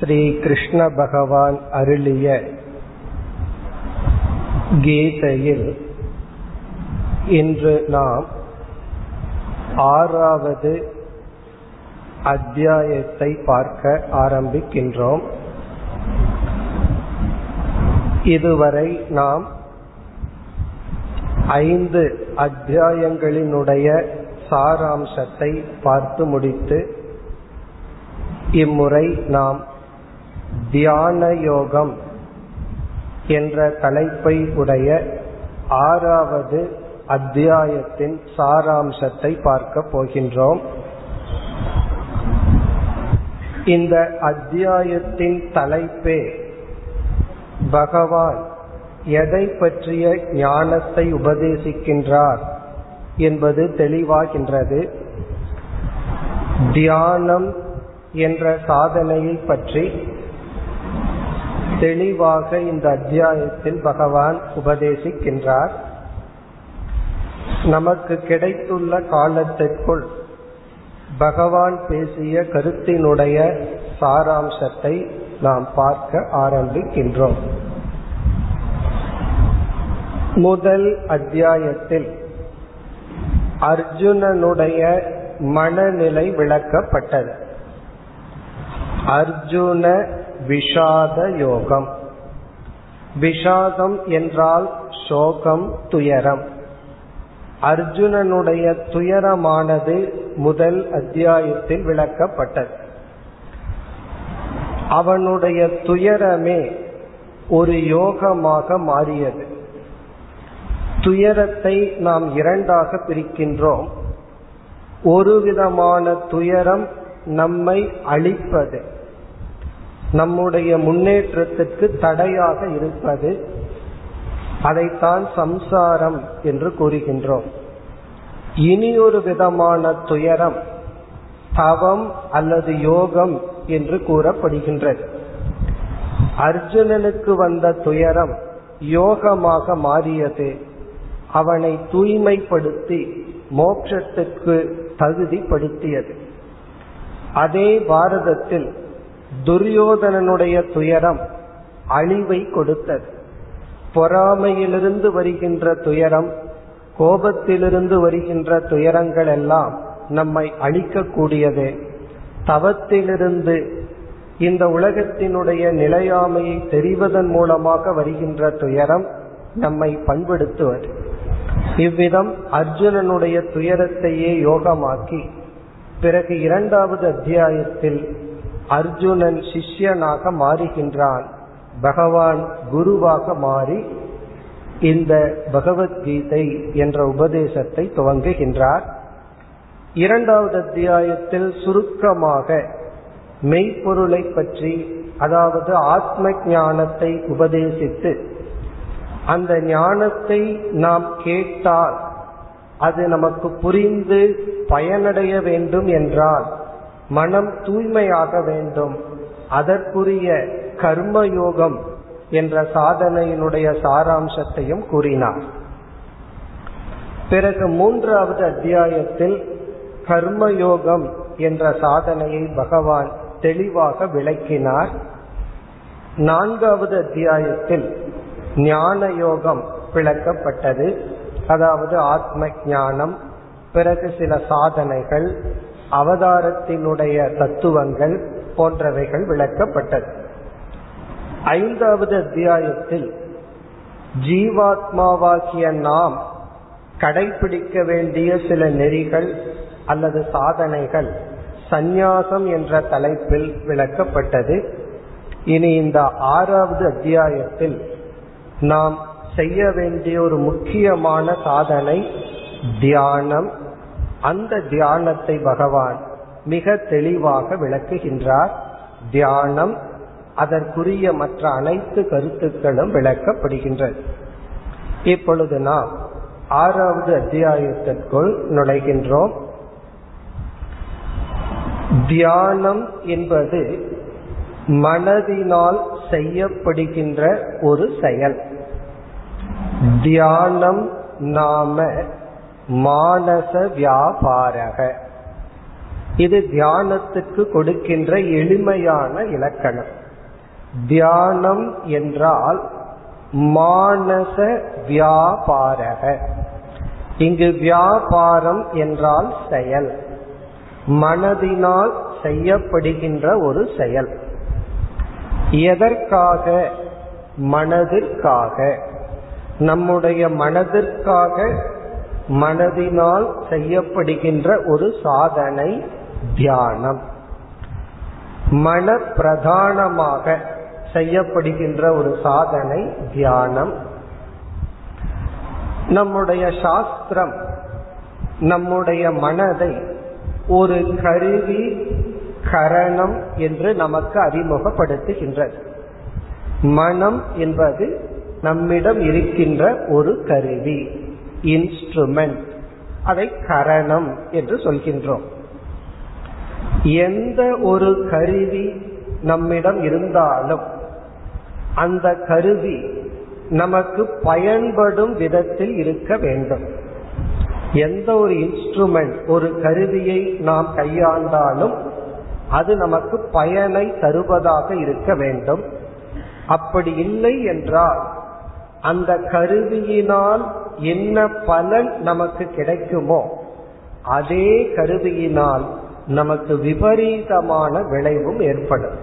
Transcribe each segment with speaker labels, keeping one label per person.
Speaker 1: ஸ்ரீ கிருஷ்ண பகவான் அருளிய கீதையில் இன்று நாம் ஆறாவது அத்தியாயத்தை பார்க்க ஆரம்பிக்கின்றோம். இதுவரை நாம் ஐந்து அத்தியாயங்களினுடைய சாராம்சத்தை பார்த்து முடித்து இம்முறை நாம் தியான யோகம் என்ற தலைப்பை உடைய ஆறாவது அத்தியாயத்தின் சாராம்சத்தை பார்க்க போகின்றோம். இந்த அத்தியாயத்தின் தலைப்பே பகவான் எதை பற்றிய ஞானத்தை உபதேசிக்கின்றார் என்பது தெளிவாகின்றது. தியானம் என்ற சாதனையை பற்றி தெளிவாக இந்த அத்தியாயத்தில் பகவான் உபதேசிக்கின்றார். நமக்கு கிடைத்துள்ள காலத்திற்குள் பகவான் பேசிய கருத்தினுடைய சாராம்சத்தை நாம் பார்க்க ஆரம்பிக்கின்றோம். முதல் அத்தியாயத்தில் அர்ஜுனனுடைய மனநிலை விளக்கப்பட்டது. அர்ஜுன விஷாத யோகம் விஷாதம் என்றால் சோகம் துயரம். அர்ஜுனனுடைய துயரமானது முதல் அத்தியாயத்தில் விளக்கப்பட்டது. அவனுடைய துயரமே ஒரு யோகமாக மாறியது. துயரத்தை நாம் இரண்டாக பிரிக்கின்றோம். ஒரு விதமான துயரம் நம்மை அழிப்பது. நம்முடைய முன்னேற்றத்திற்கு தடையாக இருப்பது அதைத்தான் சம்சாரம் என்று கூறுகின்றோம். இனி ஒரு விதமான துயரம் தவம் அல்லது யோகம் என்று கூறப்படுகின்றது. அர்ஜுனனுக்கு வந்த துயரம் யோகமாக மாறியது. அவனை தூய்மைப்படுத்தி மோட்சத்துக்கு தகுதிப்படுத்தியது. அதே பாரதத்தில் துரியோதனனுடைய துயரம் அழிவை கொடுத்தது. பொறாமையிலிருந்து வருகின்ற துயரம் கோபத்திலிருந்து வருகின்ற துயரங்கள் எல்லாம் நம்மை அழிக்கக்கூடியது. தவத்திலிருந்து இந்த உலகத்தினுடைய நிலையாமையை தெரிவதன் மூலமாக வருகின்ற துயரம் நம்மை பண்படுத்துவது. இவ்விதம் அர்ஜுனனுடைய துயரத்தையே யோகமாக்கி பிறகு இரண்டாவது அத்தியாயத்தில் அர்ஜுனன் சிஷ்யனாக மாறுகின்றான். பகவான் குருவாக மாறி இந்த பகவத்கீதை என்ற உபதேசத்தை துவங்குகின்றார். இரண்டாவது அத்தியாயத்தில் சுருக்கமாக மெய்ப்பொருளை பற்றி அதாவது ஆத்ம ஞானத்தை உபதேசித்து அந்த ஞானத்தை நாம் கேட்டால் அது நமக்கு புரிந்து பயனடைய வேண்டும் என்றால் மனம் தூய்மையாக வேண்டும். அதற்குரிய கர்மயோகம் என்ற சாதனையினுடைய சாராம்சத்தையும் கூறினார். பிறகு மூன்றாவது அத்தியாயத்தில் கர்மயோகம் என்ற சாதனையை பகவான் தெளிவாக விளக்கினார். நான்காவது அத்தியாயத்தில் ஞான யோகம் விளக்கப்பட்டது. அதாவது ஆத்ம ஞானம் பிறகு சில சாதனைகள் அவதாரத்தினுடைய தத்துவங்கள் போன்றவைகள் விளக்கப்பட்டது. ஐந்தாவது அத்தியாயத்தில் ஜீவாத்மாவாகிய நாம் கடைபிடிக்க வேண்டிய சில நெறிகள் அல்லது சாதனைகள் சந்நியாசம் என்ற தலைப்பில் விளக்கப்பட்டது. இனி இந்த ஆறாவது அத்தியாயத்தில் நாம் செய்ய வேண்டிய ஒரு முக்கியமான சாதனை தியானம். அந்த தியானத்தை பகவான் மிக தெளிவாக விளக்குகின்றார். தியானம் அதற்குரிய மற்ற அனைத்து கருத்துக்களும் விளக்கப்படுகின்றது. இப்பொழுது நாம் ஆறாவது அத்தியாயத்திற்குள் நுழைகின்றோம். தியானம் என்பது மனதினால் செய்யப்படுகின்ற ஒரு செயல். தியானம் நாம மானச வியாபாரக. இது தியானத்துக்கு கொடுக்கின்ற எளிமையான இலக்கணம். தியானம் என்றால் மானச வியாபாரக. இங்கு வியாபாரம் என்றால் செயல். மனதினால் செய்யப்படுகின்ற ஒரு செயல். எதற்காக? மனதிற்காக. நம்முடைய மனதிற்காக மனதினால் செய்யப்படுகின்ற ஒரு சாதனை தியானம். மன பிரதானமாக செய்யப்படுகின்ற ஒரு சாதனை தியானம். நம்முடைய சாஸ்திரம் நம்முடைய மனதை ஒரு கருவி கரணம் என்று நமக்கு அறிமுகப்படுத்துகின்றது. மனம் என்பது நம்மிடம் இருக்கின்ற ஒரு கருவி. இன்ஸ்ட்ருமெண்ட் அதை கரணம் என்று சொல்கின்றோம். எந்த ஒரு கருவி நம்மிடம் இருந்தாலும் அந்த கருவி நமக்கு பயன்படும் விதத்தில் இருக்க வேண்டும். எந்த ஒரு இன்ஸ்ட்ருமெண்ட் ஒரு கருவியை நாம் கையாண்டாலும் அது நமக்கு பயனை தருவதாக இருக்க வேண்டும். அப்படி இல்லை என்றால் அந்த கருவியினால் என்ன பலன் நமக்கு கிடைக்குமோ அதே கருவியினால் நமக்கு விபரீதமான விளைவும் ஏற்படும்.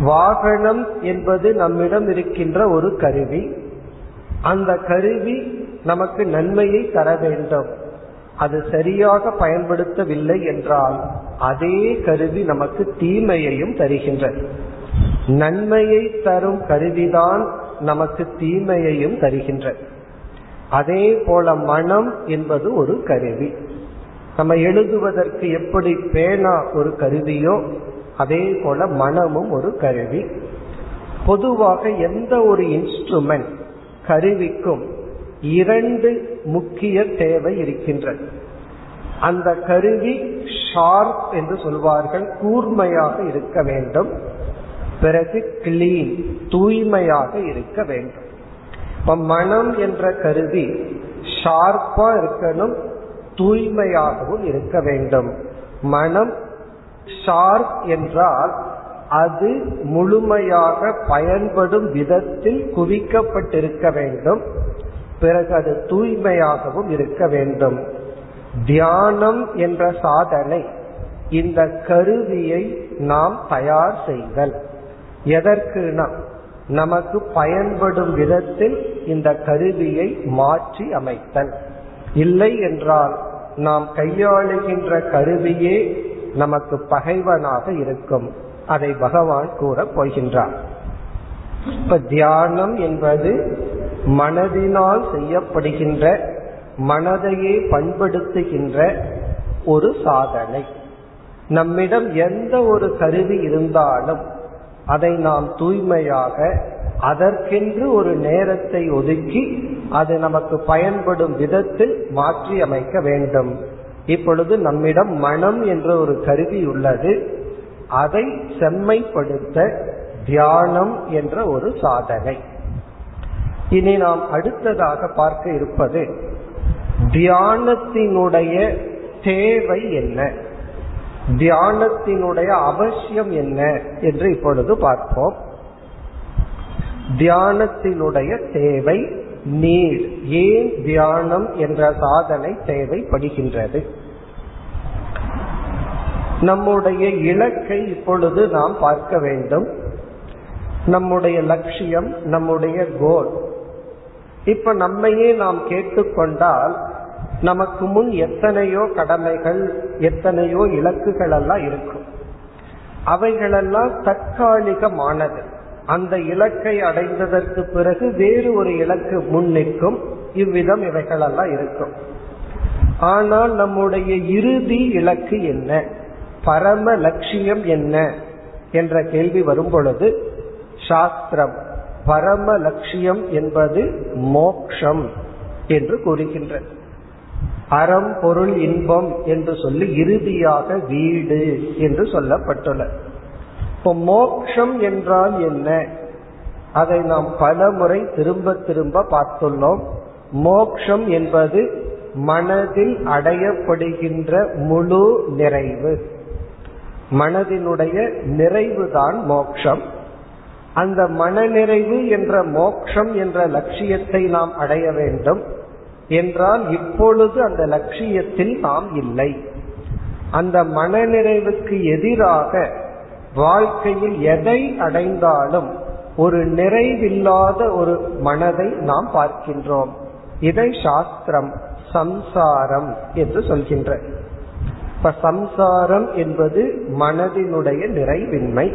Speaker 1: வாகனம் என்பது நம்மிடம் இருக்கின்ற ஒரு கருவி. அந்த கருவி நமக்கு நன்மையை தர வேண்டும். அது சரியாக பயன்படுத்தவில்லை என்றால் அதே கருவி நமக்கு தீமையையும் தருகின்றது. நன்மையை தரும் கருவிதான் நமக்கு தீமையையும் தருகின்றது அதே போல மனம் என்பது ஒரு கருவி. நம்ம எழுதுவதற்கு எப்படி பேனா ஒரு கருவியோ அதே போல மனமும் ஒரு கருவி. பொதுவாக எந்த ஒரு இன்ஸ்ட்ருமெண்ட் கருவிக்கும் இரண்டு முக்கிய தேவை இருக்கின்றது. அந்த கருவி ஷார்ப் என்று சொல்வார்கள் கூர்மையாக இருக்க வேண்டும். பிறகு கிளீன் தூய்மையாக இருக்க வேண்டும். இப்ப மனம் என்ற கருவி ஷார்ப்பா இருக்கணும் தூய்மையாகவும் இருக்க வேண்டும். மனம் ஷார்ப் என்றால் அது முழுமையாக பயன்படும் விதத்தில் குவிக்கப்பட்டிருக்க வேண்டும். பிறகு அது தூய்மையாகவும் இருக்க வேண்டும். தியானம் என்ற சாதனை இந்த கருவியை நாம் தயார் செய்தல். எதற்குனா நமக்கு பயன்படும் விதத்தில் இந்த கருவியை மாற்றி அமைத்தல். இல்லை என்றால் நாம் கையாளுகின்ற கருவியே நமக்கு பகைவனாக இருக்கும். அதை பகவான் கூற போகின்றார். இப்ப தியானம் என்பது மனதினால் செய்யப்படுகின்ற மனதையே பண்படுத்துகின்ற ஒரு சாதனை. நம்மிடம் எந்த ஒரு கருவி இருந்தாலும் அதை நாம் தூய்மையாக அதற்கென்று ஒரு நேரத்தை ஒதுக்கி அது நமக்கு பயன்படும் விதத்தில் மாற்றி அமைக்க வேண்டும். இப்பொழுது நம்மிடம் மனம் என்ற ஒரு கருவி உள்ளது. அதை செம்மைப்படுத்த தியானம் என்ற ஒரு சாதனை. இனி நாம் அடுத்ததாக பார்க்க இருப்பது தியானத்தினுடைய தேவை என்ன? தியானத்தினுடைய அவசியம் என்ன என்று இப்பொழுது பார்ப்போம். தியானத்தினுடைய தேவை நீர். ஏன் தியானம் என்ற சாதனை தேவைப்படுகின்றது? நம்முடைய இலக்கை இப்பொழுது நாம் பார்க்க வேண்டும். நம்முடைய லட்சியம் நம்முடைய கோல் இப்ப நம்மையே நாம் கேட்டுக்கொண்டால் நமக்கு முன் எத்தனையோ கடமைகள் எத்தனையோ இலக்குகள் எல்லாம் இருக்கும். அவைகளெல்லாம் தற்காலிகமானது. அந்த இலக்கை அடைந்ததற்கு பிறகு வேறு ஒரு இலக்கு முன் நிற்கும். இவ்விதம் இவைகளெல்லாம் இருக்கும். ஆனால் நம்முடைய இறுதி இலக்கு என்ன? பரம லட்சியம் என்ன? என்ற கேள்வி வரும் பொழுது சாஸ்திரம் பரம லட்சியம் என்பது மோக்ஷம் என்று கூறுகின்றது. அறம் பொருள் இன்பம் என்று சொல்லி இறுதியாக வீடு என்று சொல்லப்பட்டுள்ளது இப்போ மோக்ஷம் என்றால் என்ன? அதை நாம் பல முறை திரும்ப திரும்ப பார்த்துள்ளோம். மோக்ஷம் என்பது மனதில் அடையப்படுகின்ற முழு நிறைவு. மனதினுடைய நிறைவுதான் மோக்ஷம். அந்த மனநிறைவு என்ற மோக்ஷம் என்ற லட்சியத்தை நாம் அடைய வேண்டும். என்றால் இப்பொழுது அந்த லட்சியத்தில் நாம் இல்லை. அந்த மனநிறைவுக்கு எதிராக வாழ்க்கையில் எதை அடைந்தாலும் ஒரு நிறைவில்லாத ஒரு மனதை நாம் பார்க்கின்றோம். இதை சாஸ்திரம் சம்சாரம் என்று சொல்கின்ற. இப்ப சம்சாரம் என்பது மனதினுடைய நிறைவின்மை.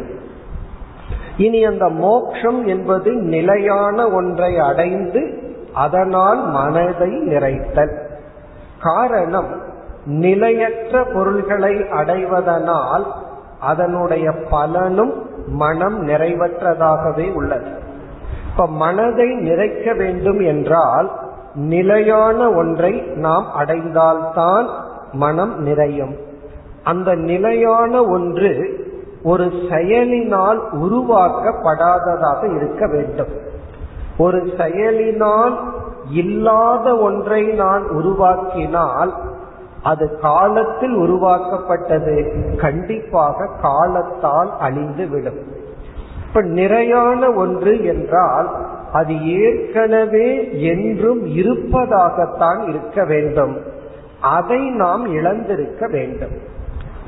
Speaker 1: இனி அந்த மோக்ஷம் என்பது நிலையான ஒன்றை அடைந்து அதனால் மனதை நிறைத்தல். காரணம் நிலையற்ற பொருள்களை அடைவதனால் அதனுடைய பலனும் மனம் நிறைவற்றதாகவே உள்ளது. இப்ப மனதை நிறைக்க வேண்டும் என்றால் நிலையான ஒன்றை நாம் அடைந்தால்தான் மனம் நிறையும். அந்த நிலையான ஒன்று ஒரு செயலினால் உருவாக்கப்படாததாக இருக்க வேண்டும். ஒரு செயலினால் இல்லாத ஒன்றை நான் உருவாக்கினால் அது காலத்தில் உருவாக்கப்பட்டது. கண்டிப்பாக காலத்தால் அழிந்து விடும். இப்ப நிறையான ஒன்று என்றால் அது ஏற்கனவே என்றும் இருப்பதாகத்தான் இருக்க வேண்டும். அதை நாம் இழந்திருக்க வேண்டும்.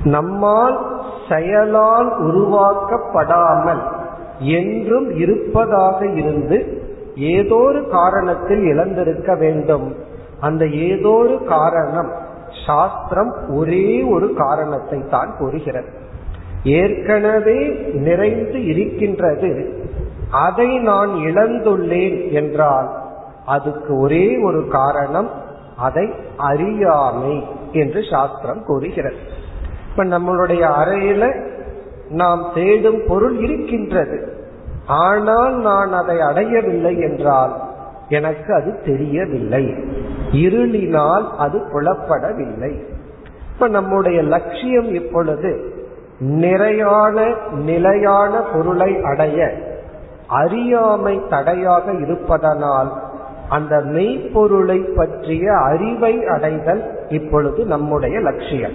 Speaker 1: நம்மால் செயலால் உருவாக்கப்படாமல் என்றும் இருப்பதாக இருந்து ஏதோ ஒரு காரணத்தில் இழந்திருக்க வேண்டும். அந்த ஏதோ ஒரு காரணம் சாஸ்திரம் ஒரே ஒரு காரணத்தை தான் கூறுகிறது. ஏற்கனவே நிறைந்து இருக்கின்றது. அதை நான் இழந்துள்ளேன் என்றால் அதுக்கு ஒரே ஒரு காரணம் அதை அறியாமை என்று சாஸ்திரம் கூறுகிறது. இப்ப நம்மளுடைய அறையில நாம் தேடும் பொருள் இருக்கின்றது. ஆனால் நான் அதை அடையவில்லை என்றால் எனக்கு அது தெரியவில்லை. இருளினால் அது புலப்படவில்லை. இப்ப நம்முடைய லட்சியம் இப்பொழுது நிறையான நிலையான பொருளை அடைய அறியாமை தடையாக இருப்பதனால் அந்த மெய்ப்பொருளை பற்றிய அறிவை அடைதல் இப்பொழுது நம்முடைய லட்சியம்.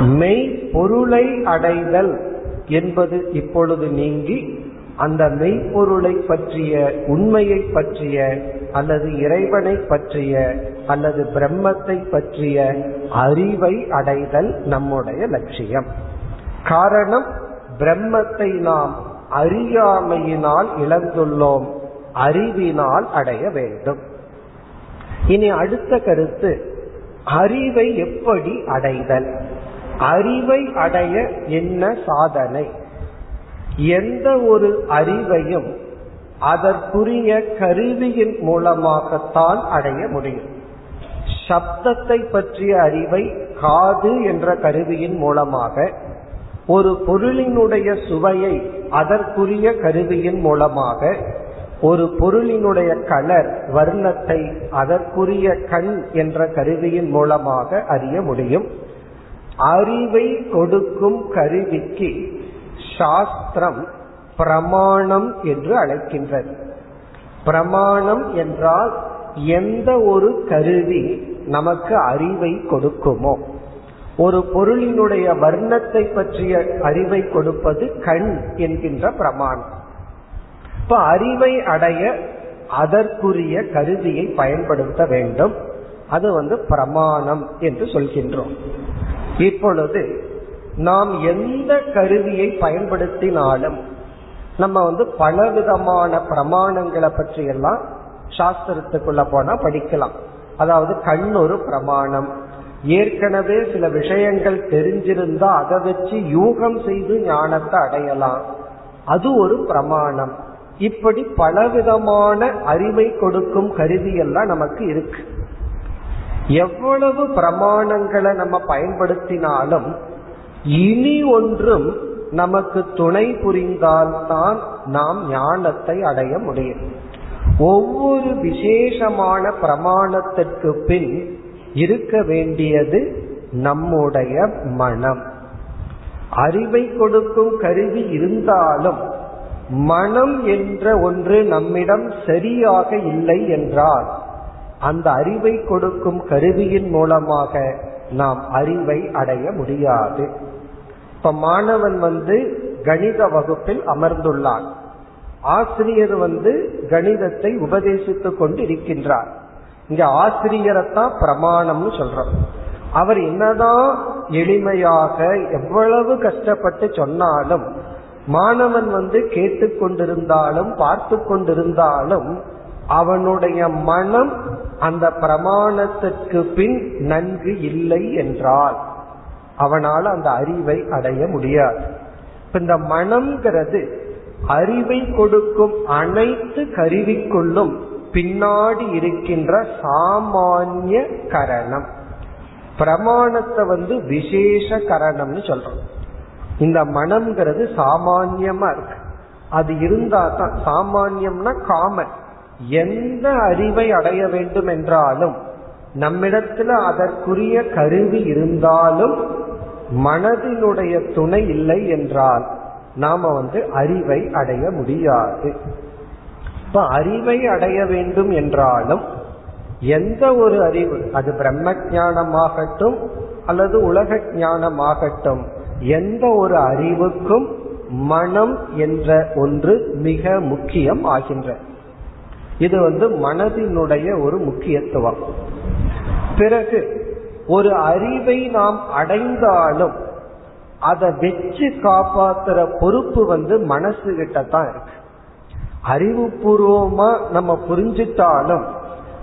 Speaker 1: மெய் பொருளை அடைதல் என்பது இப்பொழுது நீங்கி அந்த மெய்ப்பொருளை பற்றிய உண்மையை பற்றிய அல்லது இறைவனை பற்றிய அல்லது பிரம்மத்தை பற்றிய அறிவை அடைதல் நம்முடைய லட்சியம். காரணம் பிரம்மத்தை நாம் அறியாமையினால் இழந்துள்ளோம் அறிவினால் அடைய வேண்டும். இனி அடுத்த கருத்து அறிவை எப்படி அடைதல்? அறிவை அடைய என்ன சாதனை? எந்த ஒரு அறிவையும் அதற்குரிய கருவியின் மூலமாகத்தான் அடைய முடியும். சப்தத்தை பற்றிய அறிவை காது என்ற கருவியின் மூலமாக ஒரு பொருளினுடைய சுவையை அதற்குரிய கருவியின் மூலமாக ஒரு பொருளினுடைய கலர் வர்ணத்தை அதற்குரிய கண் என்ற கருவியின் மூலமாக அறிய முடியும். அறிவை கொடுக்கும் கருவிக்கு சாஸ்திரம் பிரமாணம் என்று அழைக்கின்றது. பிரமாணம் என்றால் எந்த ஒரு கருவி நமக்கு அறிவை கொடுக்குமோ. ஒரு பொருளினுடைய வர்ணத்தை பற்றிய அறிவை கொடுப்பது கண் என்கின்ற பிரமாணம். இப்ப அறிவை அடைய அதற்குரிய கருவியை பயன்படுத்த வேண்டும். அது வந்து பிரமாணம் என்று சொல்கின்றோம். இப்பொழுது நாம் எந்த கருவியை பயன்படுத்தினாலும் நம்ம வந்து பலவிதமான பிரமாணங்களை பற்றி எல்லாம் சாஸ்திரத்துக்குள்ள போனா படிக்கலாம். அதாவது கண் ஒரு பிரமாணம். ஏற்கனவே சில விஷயங்கள் தெரிஞ்சிருந்தா அதை வச்சு யூகம் செய்து ஞானத்தை அடையலாம். அது ஒரு பிரமாணம். இப்படி பலவிதமான அறிவை கொடுக்கும் கருவி எல்லாம் நமக்கு இருக்கு. எவ்வளவு பிரமாணங்களை நம்ம பயன்படுத்தினாலும் இனி ஒன்றும் நமக்கு துணை புரிந்தால்தான் நாம் ஞானத்தை அடைய முடியும். ஒவ்வொரு விசேஷமான பிரமாணத்திற்கு பின் இருக்க வேண்டியது நம்முடைய மனம். அறிவை கொடுக்கும் கருவி இருந்தாலும் மனம் என்ற ஒன்று நம்மிடம் சரியாக இல்லை என்றால் அந்த அறிவை கொடுக்கும் கருவியின் மூலமாக நாம் அறிவை அடைய முடியாது. இப்ப மாணவன் வந்து கணித வகுப்பில் அமர்ந்துள்ளான். ஆசிரியர் வந்து கணிதத்தை உபதேசித்துக் கொண்டு இருக்கின்றார் இங்க ஆசிரியரைத்தான் பிரமாணம்னு சொல்றோம். அவர் என்னதான் எளிமையாக எவ்வளவு கஷ்டப்பட்டு சொன்னாலும் மாணவன் வந்து கேட்டுக்கொண்டிருந்தாலும் பார்த்து கொண்டிருந்தாலும் அவனுடைய மனம் அந்த பிரமாணத்திற்கு பின் நன்கு இல்லை என்றால் அவனால் அந்த அறிவை அடைய முடியாது. இந்த மனம்ங்கிறது அறிவை கொடுக்கும் அனைத்து கருவிக்குள்ளும் பின்னாடி இருக்கின்ற சாமானிய கரணம். பிரமாணத்தை வந்து விசேஷ கரணம்னு சொல்றோம். இந்த மனம்ங்கிறது சாமான்யமா இருக்கு. அது இருந்தா தான் சாமான்யம்னா காமன். எந்த அறிவை அடைய வேண்டும் என்றாலும் நம்மிடத்துல அதற்குரிய கருவி இருந்தாலும் மனதினுடைய துணை இல்லை என்றால் நாம வந்து அறிவை அடைய முடியாது. இப்ப அறிவை அடைய வேண்டும் என்றாலும் எந்த ஒரு அறிவு அது பிரம்ம ஞானமாகட்டும் அல்லது உலக ஞானமாகட்டும் எந்த ஒரு அறிவுக்கும் மனம் என்ற ஒன்று மிக முக்கியம் ஆகின்ற. இது வந்து மனதினுடைய ஒரு முக்கியத்துவம். பிறகு ஒரு அறிவை நாம் அடைந்தாலும் அதை வச்சு காப்பாத்துற பொறுப்பு வந்து மனசு கிட்ட தான் இருக்கு. அறிவுபூர்வமா நம்ம புரிஞ்சிட்டாலும்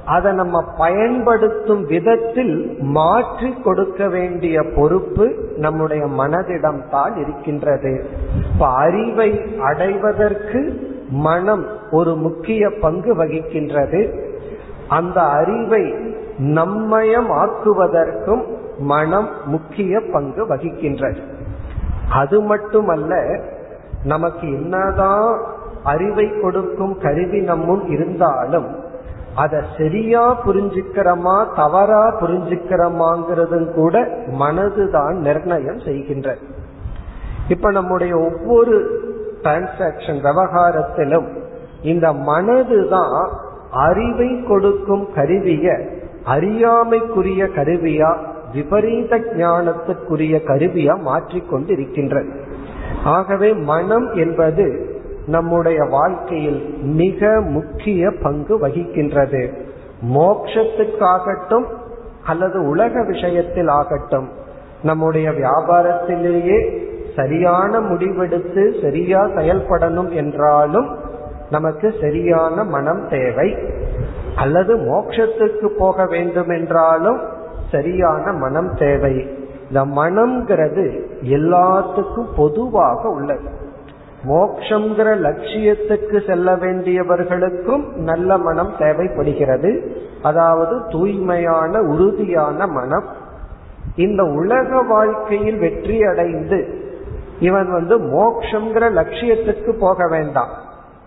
Speaker 1: அதை நம்ம பயன்படுத்தும் விதத்தில் மாற்றி கொடுக்க வேண்டிய பொறுப்பு நம்முடைய மனதிடம் தான் இருக்கின்றது. இப்ப அறிவை அடைவதற்கு மனம் ஒரு முக்கிய பங்கு வகிக்கின்றது. அந்த அறிவை நம்மயமாக்குவதற்கும் மனம் முக்கிய பங்கு வகிக்கின்றது. அது மட்டுமல்ல நமக்கு என்னதான் அறிவை கொடுக்கும் கருவி நம்மும் இருந்தாலும் அதை சரியா புரிஞ்சுக்கிறோமா தவறா புரிஞ்சுக்கிறோமாங்கிறதும் கூட மனதுதான் நிர்ணயம் செய்கின்ற இப்ப நம்முடைய ஒவ்வொரு டிரான்சாக்சன் விவகாரத்திலும் இந்த மனதுதான் அறிவை கொடுக்கும் கருவிய அறியாமைக்குரிய கருவியா விபரீத ஞானத்துக்குரிய கருவியா மாற்றிக்கொண்டு இருக்கின்றது ஆகவே மனம் என்பது நம்முடைய வாழ்க்கையில் மிக முக்கிய பங்கு வகிக்கின்றது. மோக்ஷத்துக்காகட்டும் அல்லது உலக விஷயத்தில் ஆகட்டும் நம்முடைய வியாபாரத்திலேயே சரியான முடிவெடுத்து சரியா செயல்படணும் என்றாலும் நமக்கு சரியான மனம் தேவை. அல்லது மோட்சத்துக்கு போக வேண்டும் என்றாலும் சரியான மனம் தேவை. இந்த மனம்ங்கிறது எல்லாத்துக்கும் பொதுவாக உள்ளது. மோக்ஷங்கிற லட்சியத்துக்கு செல்ல வேண்டியவர்களுக்கும் நல்ல மனம் தேவைப்படுகிறது. அதாவது தூய்மையான உறுதியான மனம். இந்த உலக வாழ்க்கையில் வெற்றி அடைந்து இவன் வந்து மோக்ஷங்கிற லட்சியத்துக்கு போக வேண்டாம்.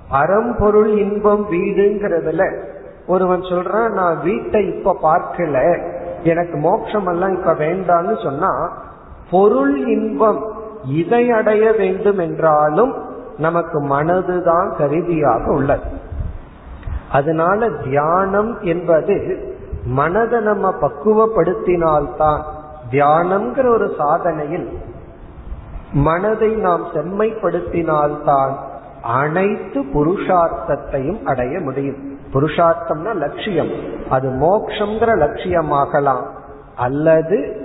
Speaker 1: அறம்பொருள் இன்பம் வீடுங்கிறதுல ஒருவன் சொல்றான் நான் வீட்டை இப்ப பார்க்கல. எனக்கு மோட்சம் எல்லாம் இப்ப வேண்டான்னு சொன்னா பொருள் இன்பம் இதை அடைய வேண்டும் என்றாலும் நமக்கு மனதுதான் கருவியாக உள்ளது. அதனால தியானம் என்பது மனதை நம்ம பக்குவப்படுத்தினால்தான் தியானம்ங்கிற ஒரு சாதனையில் மனதை நாம் செம்மைப்படுத்தினால்தான் அனைத்து புருஷார்த்தத்தையும் அடைய முடியும். புருஷார்த்தம்னா லட்சியம். அது மோக்ஷங்கிற லட்சியமாகலாம். அல்லது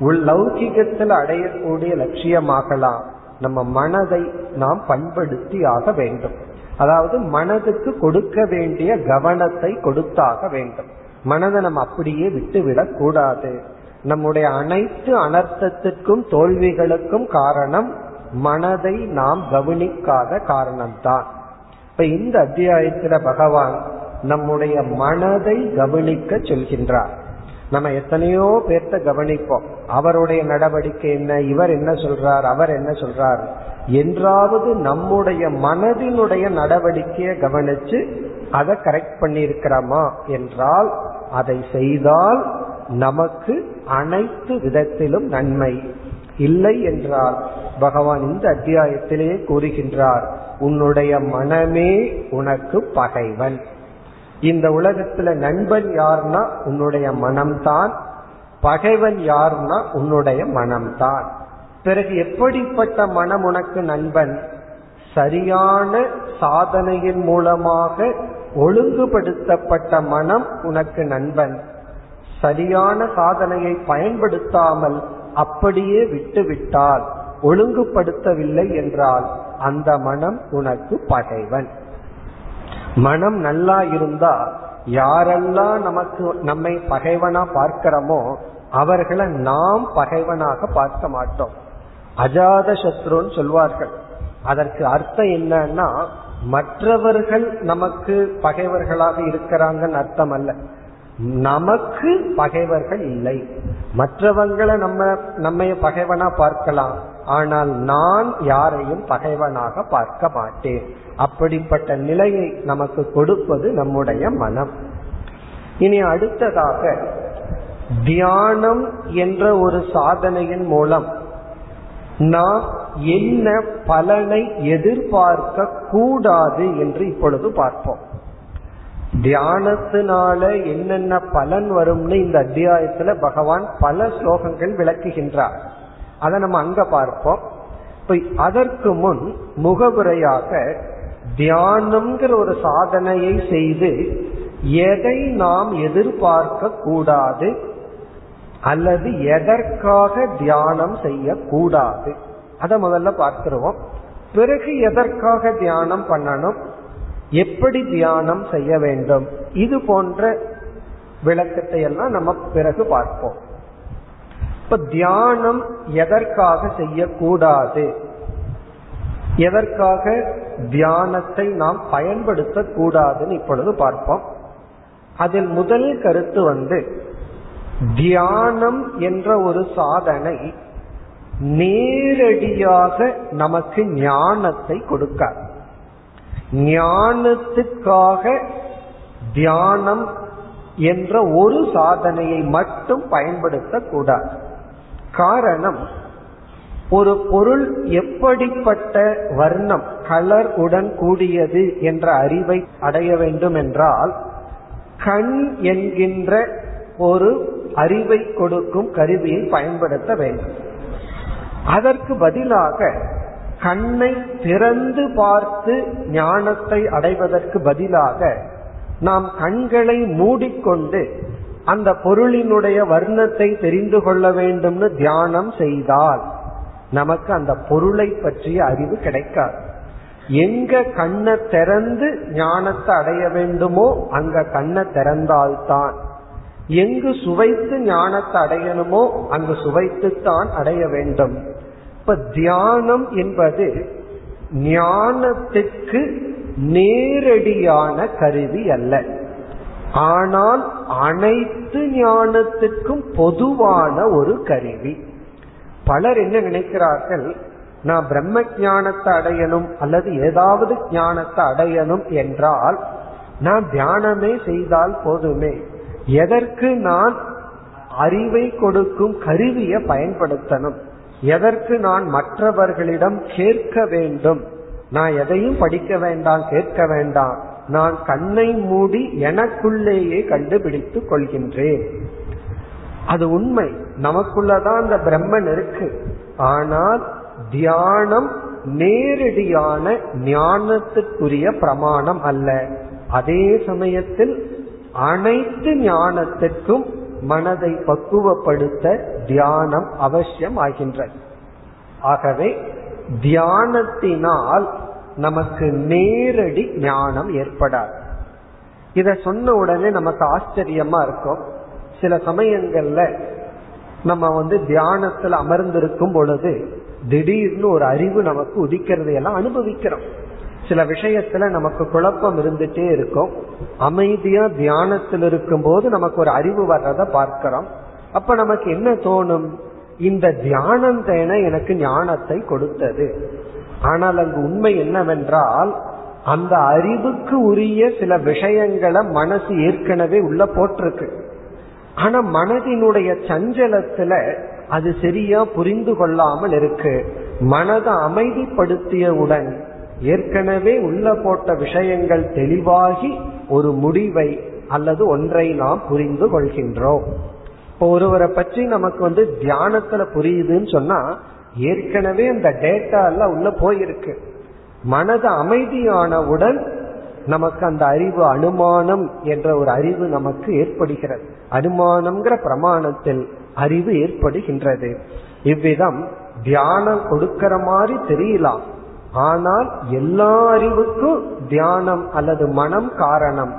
Speaker 1: லௌகிகத்தில் அடையக்கூடிய லட்சியமாகலாம். நம்ம மனதை நாம் பண்படுத்தி ஆக வேண்டும். அதாவது மனதுக்கு கொடுக்க வேண்டிய கவனத்தை கொடுத்தாக வேண்டும். மனதை நம்ம அப்படியே விட்டுவிடக் கூடாது. நம்முடைய அனைத்து அனர்த்தத்திற்கும் தோல்விகளுக்கும் காரணம் மனதை நாம் கவனிக்காத காரணம்தான். இப்ப இந்த அத்தியாயத்துல பகவான் நம்முடைய மனதை கவனிக்க சொல்கின்றார். நம்ம எத்தனையோ பேர்த்த கவனிப்போம். அவருடைய நடவடிக்கை என்ன இவர் என்ன சொல்றார் அவர் என்ன சொல்றார் என்றாவது நம்முடைய மனதினுடைய நடவடிக்கையை கவனிச்சு அதை கரெக்ட் பண்ணியிருக்கிறோமா என்றால் அதை செய்தால் நமக்கு அனைத்து விதத்திலும் நன்மை. இல்லை என்றால் பகவான் இந்த அத்தியாயத்திலேயே கூறுகின்றார் உன்னுடைய மனமே உனக்கு பகைவன். இந்த உலகத்துல நண்பன் யார்னா உன்னுடைய மனம்தான் பகைவன் யார்னா உன்னுடைய மனம்தான். பிறகு எப்படிப்பட்ட மனம் உனக்கு நண்பன்? சரியான சாதனையின் மூலமாக ஒழுங்குபடுத்தப்பட்ட மனம் உனக்கு நண்பன். சரியான சாதனையை பயன்படுத்தாமல் அப்படியே விட்டுவிட்டால் ஒழுங்குபடுத்தவில்லை என்றால் அந்த மனம் உனக்கு பகைவன். மனம் நல்லா இருந்தா யாரெல்லாம் நமக்கு நம்மை பகைவனா பார்க்கிறோமோ அவர்களை நாம் பகைவனாக பார்க்க மாட்டோம். அஜாத சத்ருன்னு சொல்வார்கள். அதற்கு அர்த்தம் என்னன்னா மற்றவர்கள் நமக்கு பகைவர்களாக இருக்கிறாங்கன்னு அர்த்தம் அல்ல. நமக்கு பகைவர்கள் இல்லை. மற்றவங்களை நம்ம நம்ம பகைவனா பார்க்கலாம். ஆனால் நான் யாரையும் பகைவனாக பார்க்க மாட்டேன். அப்படிப்பட்ட நிலையை நமக்கு கொடுப்பது நம்முடைய மனம். இனி அடுத்ததாக தியானம் என்ற ஒரு சாதனையின் மூலம் நாம் என்ன பலனை எதிர்பார்க்க கூடாது என்று இப்பொழுது பார்ப்போம். தியானத்தினால என்னென்ன பலன் வரும்னு இந்த அத்தியாயத்துல பகவான் பல ஸ்லோகங்கள் விளக்குகின்றார். அதை நம்ம அங்க பார்ப்போம். இப்ப அதற்கு முன் முகவுரையாக தியானம்ங்கிற ஒரு சாதனையை செய்து எதை நாம் எதிர்பார்க்க கூடாது அல்லது எதற்காக தியானம் செய்யக்கூடாது. அதை முதல்ல பார்த்துருவோம். பிறகு எதற்காக தியானம் பண்ணணும்? எப்படி தியானம் செய்ய வேண்டும்? இது போன்ற விளக்கத்தை எல்லாம் நம்ம பிறகு பார்ப்போம். இப்ப தியானம் எதற்காக செய்யக்கூடாது? எதற்காக தியானத்தை நாம் பயன்படுத்த கூடாதுன்னு இப்பொழுது பார்ப்போம். அதில் முதல் கருத்து வந்து தியானம் என்ற ஒரு சாதனை நேரடியாக நமக்கு ஞானத்தை கொடுக்காது. ஞானத்துக்காக தியானம் என்ற ஒரு சாதனையை மட்டும் பயன்படுத்தக்கூடாது. காரணம் ஒரு பொருள் எப்படிப்பட்ட வர்ணம் கலர் உடன் கூடியது என்ற அறிவை அடைய வேண்டும் என்றால் கண் என்கின்ற ஒரு அறிவை கொடுக்கும் கருவியை பயன்படுத்த வேண்டும். அதற்கு பதிலாக கண்ணை திறந்து பார்த்து ஞானத்தை அடைவதற்கு பதிலாக நாம் கண்களை மூடிக்கொண்டு அந்த பொருளினுடைய வர்ணத்தை தெரிந்து கொள்ள வேண்டும்னு தியானம் செய்தால் நமக்கு அந்த பொருளை பற்றிய அறிவு கிடைக்காது. எங்க கண்ணை திறந்து ஞானத்தை அடைய வேண்டுமோ அங்க கண்ணை திறந்தால்தான். எங்கு சுவைத்து ஞானத்தை அடையணுமோ அங்கு சுவைத்துத்தான் அடைய வேண்டும். இப்ப தியானம் என்பது ஞானத்துக்கு நேரடியான கருவி அல்ல. ஆனால் அனைத்து ஞானத்துக்கும் பொதுவான ஒரு கருவி. பலர் என்ன நினைக்கிறார்கள்? நான் பிரம்ம ஞானத்தை அடையணும் அல்லது ஏதாவது ஞானத்தை அடையணும் என்றால் நான் தியானமே செய்தால் போதுமே. எதற்கு நான் அறிவை கொடுக்கும் கருவியை பயன்படுத்தணும்? எதற்கு நான் மற்றவர்களிடம் கேட்க வேண்டும்? நான் எதையும் படிக்க வேண்டாம் கேட்க வேண்டாம். நான் கண்ணை மூடி எனக்குள்ளேயே கண்டுபிடித்து கொள்கின்றேன். அது உண்மை. நமக்குள்ளதான் அந்த பிரம்மன் இருக்கு. ஆனால் தியானம் நேரடியான ஞானத்துக்குரிய பிரமாணம் அல்ல. அதே சமயத்தில் அனைத்து ஞானத்திற்கும் மனதை பக்குவப்படுத்த தியானம் அவசியம் ஆகின்றது ஆகவே தியானத்தினால் நமக்கு நேரடி ஞானம் ஏற்படாது. இத சொன்ன உடனே நமக்கு ஆச்சரியமா இருக்கும். சில சமயங்கள்ல நம்ம வந்து தியானத்துல அமர்ந்திருக்கும் பொழுது திடீர்னு ஒரு அறிவு நமக்கு உதிக்கிறதையெல்லாம் அனுபவிக்கிறோம். சில விஷயத்துல நமக்கு குழப்பம் இருந்துட்டே இருக்கும். அமைதியா தியானத்தில் இருக்கும் போது நமக்கு ஒரு அறிவு வர்றத பார்க்கிறோம். அப்ப நமக்கு என்ன தோணும்? இந்த தியானம் தேன எனக்கு ஞானத்தை கொடுத்தது. ஆனால் அங்கு உண்மை என்னவென்றால் அந்த அறிவுக்கு உரிய சில விஷயங்களை மனசு ஏற்கனவே உள்ள போட்டிருக்கு. ஆனா மனதினுடைய சஞ்சலத்துல அது சரியா புரிந்து கொள்ளாமல் இருக்கு. மனதை அமைதிப்படுத்தியவுடன் ஏற்கனவே உள்ள போட்ட விஷயங்கள் தெளிவாகி ஒரு முடிவை அல்லது ஒன்றை நாம் புரிந்து கொள்கின்றோம். இப்போ ஒருவரை பற்றி நமக்கு வந்து தியானத்துல புரியுதுன்னு சொன்னா ஏற்கனவே அந்த டேட்டா எல்லாம் உள்ள போயிருக்கு. மனது அமைதியானவுடன் நமக்கு அந்த அறிவு அனுமானம் என்ற ஒரு அறிவு நமக்கு ஏற்படுகிறது. அனுமானம்ங்கிற பிரமாணத்தில் அறிவு ஏற்படுகின்றது. இவ்விதம் தியானம் கொடுக்கிற மாதிரி தெரியலாம் ஆனால் எல்லா அறிவுக்கும் தியானம் அல்லது மனம் காரணம்.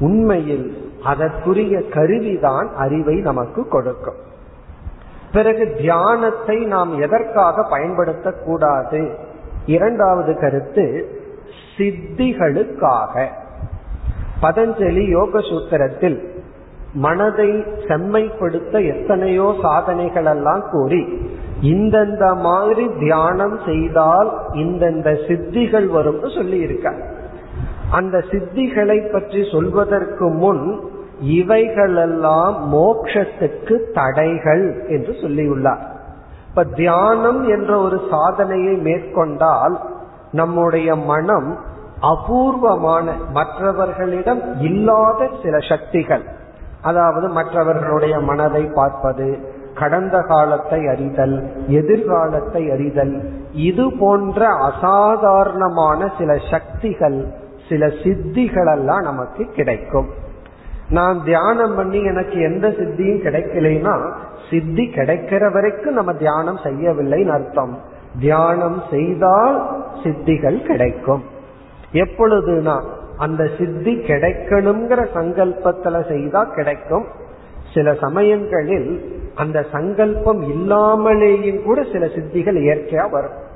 Speaker 1: உண்மையில் அதற்குரிய கருவிதான் அறிவை நமக்கு கொடுக்கும். பிறகு தியானத்தை நாம் எதற்காக பயன்படுத்தக்கூடாது? இரண்டாவது கருத்து சித்திகளுக்காக. பதஞ்சலி யோக சூத்திரத்தில் மனதை செம்மைப்படுத்த எத்தனையோ சாதனைகள் எல்லாம் கூறி இந்தந்த மாதிரி தியானம் செய்தால் இந்தந்த சித்திகள் வரும்னு சொல்லி இருக்க அந்த சித்திகளை பற்றி சொல்வதற்கு முன் இவைகளெல்லாம் மோக்ஷத்துக்கு தடைகள் என்று சொல்லியுள்ளார். இப்ப தியானம் என்ற ஒரு சாதனையை மேற்கொண்டால் நம்முடைய மனம் அபூர்வமான மற்றவர்களிடம் இல்லாத சில சக்திகள். அதாவது மற்றவர்களுடைய மனதை பார்ப்பது கடந்த காலத்தை அறிதல் எதிர்காலத்தை அறிதல் இது போன்ற அசாதாரணமான சில சக்திகள் சில சித்திகளெல்லாம் நமக்கு கிடைக்கும். நான் தியானம் பண்ணி எனக்கு எந்த சித்தியும் கிடைக்கலைன்னா சித்தி கிடைக்கிற வரைக்கும் நம்ம தியானம் செய்யவில்லைன்னு அர்த்தம். தியானம் செய்தால் சித்திகள் கிடைக்கும். எப்பொழுதுனா அந்த சித்தி கிடைக்கணுங்கிற சங்கல்பத்துல செய்தா கிடைக்கும். சில சமயங்களில் அந்த சங்கல்பம் இல்லாமலேயும் கூட சில சித்திகள் இயற்கையா வரும்.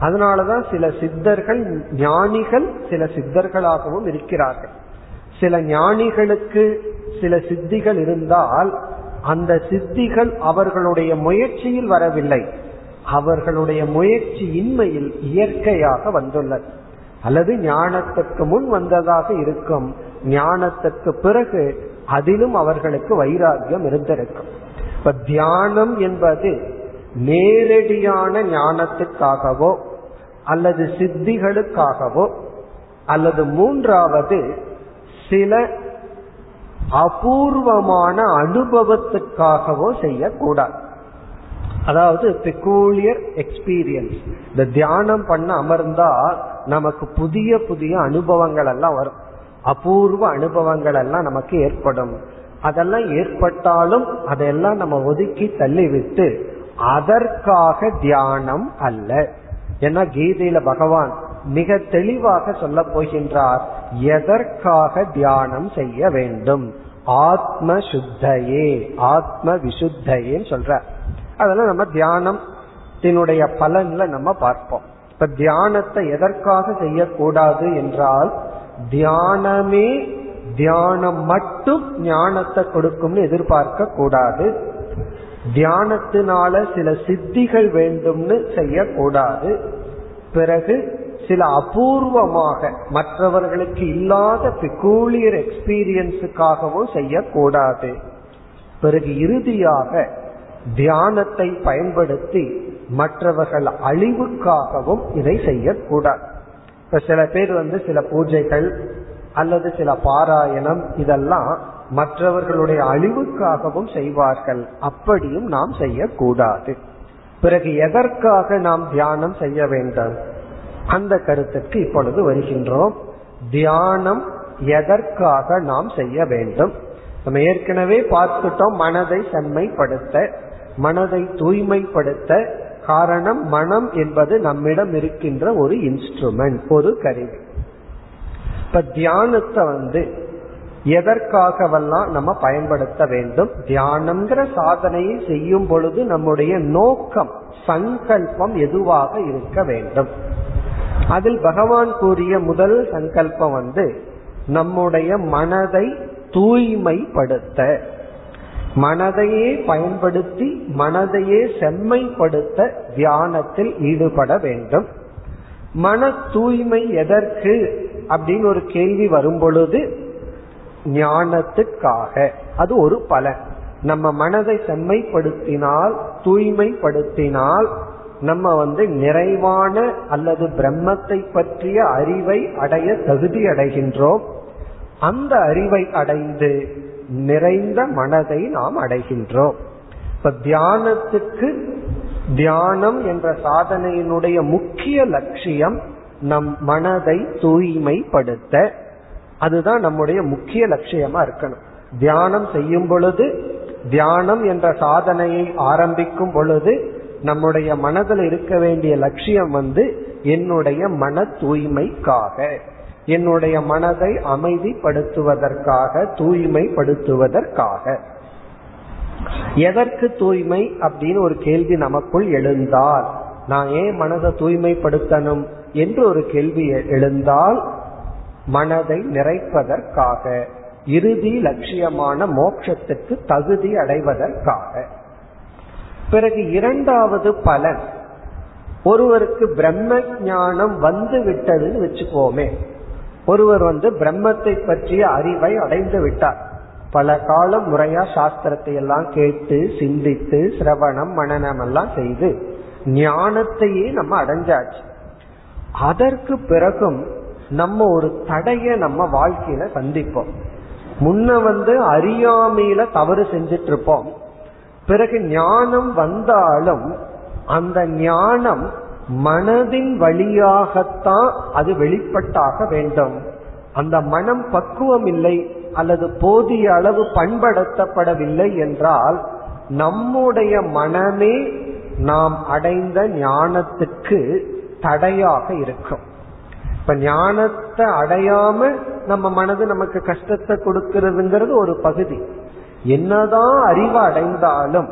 Speaker 1: அதனாலதான் சில சித்தர்கள் ஞானிகள் சில சித்தர்களாகவும் இருக்கிறார்கள். சில ஞானிகளுக்கு சில சித்திகள் இருந்தால் அந்த சித்திகள் அவர்களுடைய முயற்சியில் வரவில்லை. அவர்களுடைய முயற்சி இன்மையில் இயற்கையாக வந்துள்ளது. அல்லது ஞானத்துக்கு முன் வந்ததாக இருக்கும். ஞானத்துக்கு பிறகு அதிலும் அவர்களுக்கு வைராகியம் இருந்திருக்கும். இப்ப தியானம் என்பது நேரடியான ஞானத்துக்காகவோ அல்லது சித்திகளுக்காகவோ அல்லது மூன்றாவது சில அபூர்வமான அனுபவத்துக்காகவோ செய்யக்கூடாது. அதாவது பெக்கூலியர் எக்ஸ்பீரியன்ஸ் இந்த தியானம் பண்ண அமர்ந்தா நமக்கு புதிய புதிய அனுபவங்கள் எல்லாம் வரும். அபூர்வ அனுபவங்கள் எல்லாம் நமக்கு ஏற்படும். அதெல்லாம் ஏற்பட்டாலும் அதெல்லாம் நம்ம ஒதுக்கி தள்ளிவிட்டு அதற்காக தியானம் அல்ல. ஏன்னா கீதையில பகவான் மிக தெளிவாக சொல்ல போகின்றார். எதற்காக தியானம் செய்ய வேண்டும்? ஆத்ம சுத்தையே ஆத்ம விசுத்தையேன்னு சொல்ற. அதெல்லாம் நம்ம தியானத்தினுடைய பலன்ல நம்ம பார்ப்போம். இப்ப தியானத்தை எதற்காக செய்யக்கூடாது என்றால் தியானமே தியானம் மட்டும் ஞானத்தை கொடுக்கும்னு எதிர்பார்க்க கூடாது. தியானத்தினால சில சித்திகள் வேண்டும்னு செய்யக்கூடாது. பிறகு சில அபூர்வமாக மற்றவர்களுக்கு இல்லாத பெக்கூலியர் எக்ஸ்பீரியன்ஸுக்காகவும் செய்யக்கூடாது. பிறகு இறுதியாக தியானத்தை பயன்படுத்தி மற்றவர்கள் அழிவுக்காகவும் இதை செய்யக்கூடாது. இப்ப சில பேர் வந்து சில பூஜைகள் அல்லது சில பாராயணம் இதெல்லாம் மற்றவர்களுடைய அழிவுக்காகவும் செய்வார்கள். அப்படியும் நாம் செய்யக்கூடாது. பிறகு எதற்காக நாம் தியானம் செய்ய வேண்டும்? அந்த கருத்துக்கு இப்பொழுது வருகின்றோம். தியானம் எதற்காக நாம் செய்ய வேண்டும்? நம்ம ஏற்கனவே பார்த்துட்டோம் மனதை செம்மைப்படுத்த மனதை தூய்மைப்படுத்த. காரணம் மனம் என்பது நம்மிடம் இருக்கின்ற ஒரு இன்ஸ்ட்ருமெண்ட் ஒரு கருவி. இப்ப தியானத்தை வந்து எதற்காகவெல்லாம் நம்ம பயன்படுத்த வேண்டும்? தியானம்ங்கிற சாதனையை செய்யும் பொழுது நம்முடைய நோக்கம் சங்கல்பம் எதுவாக இருக்க வேண்டும்? அதில் பகவான் கூறிய முதல் சங்கல்பம் வந்து நம்முடைய மனதை தூய்மைப்படுத்த. மனதையே பயன்படுத்தி மனதையே செம்மைப்படுத்த தியானத்தில் ஈடுபட வேண்டும். மன தூய்மை எதற்கு அப்படின்னு ஒரு கேள்வி வரும் பொழுது ஞானத்துக்காக. அது ஒரு பலன். நம்ம மனதை செம்மைப்படுத்தினால் தூய்மைப்படுத்தினால் நம்ம வந்து நிறைவான அல்லது பிரம்மத்தை பற்றிய அறிவை அடைய தகுதி அடைகின்றோம். அந்த அறிவை அடைந்து நிறைந்த மனதை நாம் அடைகின்றோம். இப்ப தியானத்துக்கு தியானம் என்ற சாதனையினுடைய முக்கிய லட்சியம் நம் மனதை தூய்மைப்படுத்த. அதுதான் நம்முடைய முக்கிய லட்சியமா இருக்கணும். தியானம் செய்யும் பொழுது தியானம் என்ற சாதனையை ஆரம்பிக்கும் பொழுது நம்முடைய மனதில் இருக்க வேண்டிய லட்சியம் வந்து என்னுடைய மன தூய்மைக்காக என்னுடைய மனதை அமைதிப்படுத்துவதற்காக தூய்மைப்படுத்துவதற்காக. எதற்கு தூய்மை அப்படின்னு ஒரு கேள்வி நமக்குள் எழுந்தால் நான் ஏன் மனதை தூய்மைப்படுத்தணும் என்று ஒரு கேள்வி எழுந்தால் மனதை நிறைப்பதற்காக இறுதி லட்சியமான மோட்சத்துக்கு தகுதி அடைவதற்காக. பிறகு இரண்டாவது பலன். ஒருவருக்கு பிரம்ம ஞானம் வந்து விட்டதுன்னு வச்சுக்கோமே. ஒருவர் வந்து பிரம்மத்தை பற்றிய அறிவை அடைந்து விட்டார். பல காலம் முறையா சாஸ்திரத்தை எல்லாம் கேட்டு சிந்தித்து சிரவணம் மனநம் எல்லாம் செய்து ஞானத்தையே நம்ம அடைஞ்சாச்சு. அதற்கு பிறகும் நம்ம ஒரு தடைய நம்ம வாழ்க்கையில சந்திப்போம். முன்ன வந்து அறியாமையில தவறு செஞ்சிட்டு இருப்போம். பிறகு ஞானம் வந்தாலும் அந்த ஞானம் மனதின் வழியாகத்தான் அது வெளிப்பட்டாக வேண்டும். அந்த மனம் பக்குவம் இல்லை அல்லது போதிய அளவு பண்படுத்தப்படவில்லை என்றால் நம்முடைய மனமே நாம் அடைந்த ஞானத்துக்கு தடையாக இருக்கும். இப்ப ஞானத்தை அடையாம நம்ம மனது நமக்கு கஷ்டத்தை கொடுக்கிறதுங்கிறது ஒரு பகுதி. என்னதான் அறிவு அடைந்தாலும்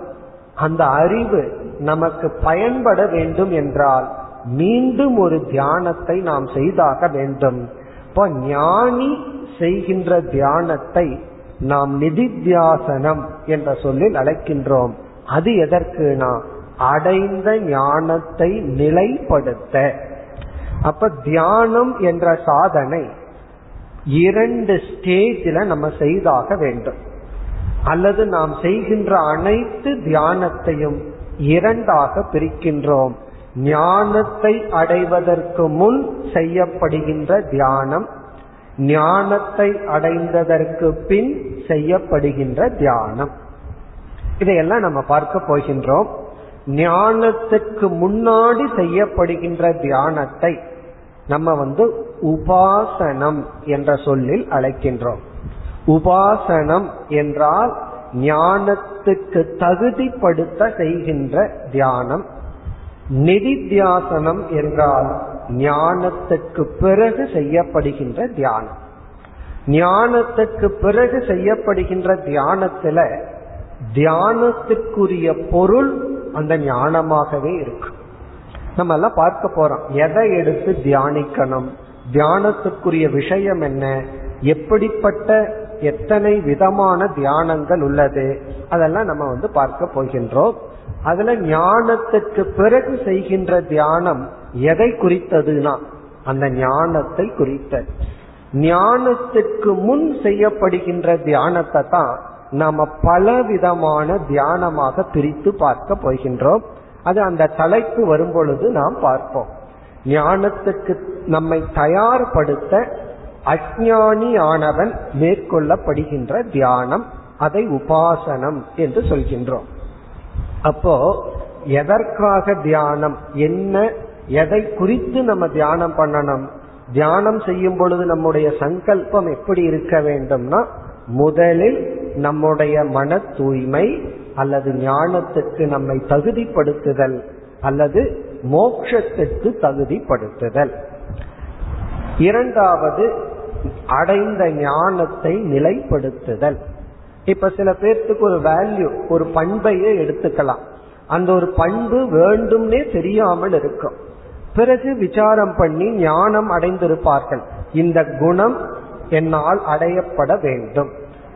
Speaker 1: அந்த அறிவு நமக்கு பயன்பட வேண்டும் என்றால் மீண்டும் ஒரு தியானத்தை நாம் செய்தாக வேண்டும். இப்ப ஞானி செய்கின்ற தியானத்தை நாம் நிதித்தியாசனம் என்ற சொல்லில் அழைக்கின்றோம். அது எதற்குனா அடைந்த ஞானத்தை நிலைப்படுத்த. அப்ப தியானம் என்ற சாதனை இரண்டு ஸ்டேஜில் நம்ம செய்தாக வேண்டும். அல்லது நாம் செய்கின்ற அனைத்து தியானத்தையும் இரண்டாக பிரிக்கின்றோம். ஞானத்தை அடைவதற்கு முன் செய்யப்படுகின்ற தியானம் ஞானத்தை அடைந்ததற்கு பின் செய்யப்படுகின்ற தியானம். இதையெல்லாம் நம்ம பார்க்க போகின்றோம். ஞானத்துக்கு முன்னாடி செய்யப்படுகின்ற தியானத்தை நம்ம வந்து உபாசனம் என்ற சொல்லில் அழைக்கின்றோம். உபாசனம் என்றால் ஞானத்துக்கு தகுதிப்படுத்த செய்கின்ற தியானம். நிதித்தியாசனம் என்றால் ஞானத்துக்கு பிறகு செய்யப்படுகின்ற தியானம். ஞானத்துக்கு பிறகு செய்யப்படுகின்ற தியானத்துல தியானத்துக்குரிய பொருள் அந்த ஞானமாகவே இருக்கு. நம்ம எல்லாம் பார்க்க போறோம். எதை எடுத்து தியானிக்கணும்? தியானத்துக்குரிய விஷயம் என்ன? எப்படிப்பட்ட எத்தனை விதமான தியானங்கள் உள்ளது? அதெல்லாம் நம்ம வந்து பார்க்க போகின்றோம். அதுல ஞானத்துக்கு பிறகு செய்கின்ற தியானம் எதை குறித்ததுனா அந்த ஞானத்தை குறித்த ஞானத்துக்கு முன் செய்யப்படுகின்ற தியானத்தை தான் நாம பல விதமான தியானமாக பிரித்து பார்க்க போகின்றோம். அது அந்த தலைப்பு வரும் பொழுது நாம் பார்ப்போம். ஞானத்துக்கு நம்மை தயார்படுத்த அஜானி ஆனவன் மேற்கொள்ளப்படுகின்ற தியானம் அதை உபாசனம் என்று சொல்கின்றோம். அப்போ எதற்காக தியானம்? என்ன எதை குறித்து நம்ம தியானம் பண்ணணும்? தியானம் செய்யும் பொழுது நம்முடைய சங்கல்பம் எப்படி இருக்க வேண்டும்னா முதலில் நம்முடைய மன தூய்மை அல்லது ஞானத்துக்கு நம்மை தகுதிப்படுத்துதல் அல்லது மோட்சத்திற்கு தகுதிப்படுத்துதல். இரண்டாவது அடைந்த ஞானத்தை நிலைப்படுத்துதல். இப்ப சில பேர்த்துக்கு ஒரு வேல்யூ ஒரு பண்பையே எடுத்துக்கலாம். அந்த ஒரு பண்பு வேண்டும்னே தெரியாமல் இருக்கும். பிறகு விசாரம் பண்ணி ஞானம் அடைந்திருப்பார்கள். இந்த குணம் என்னால் அடையப்பட வேண்டும்.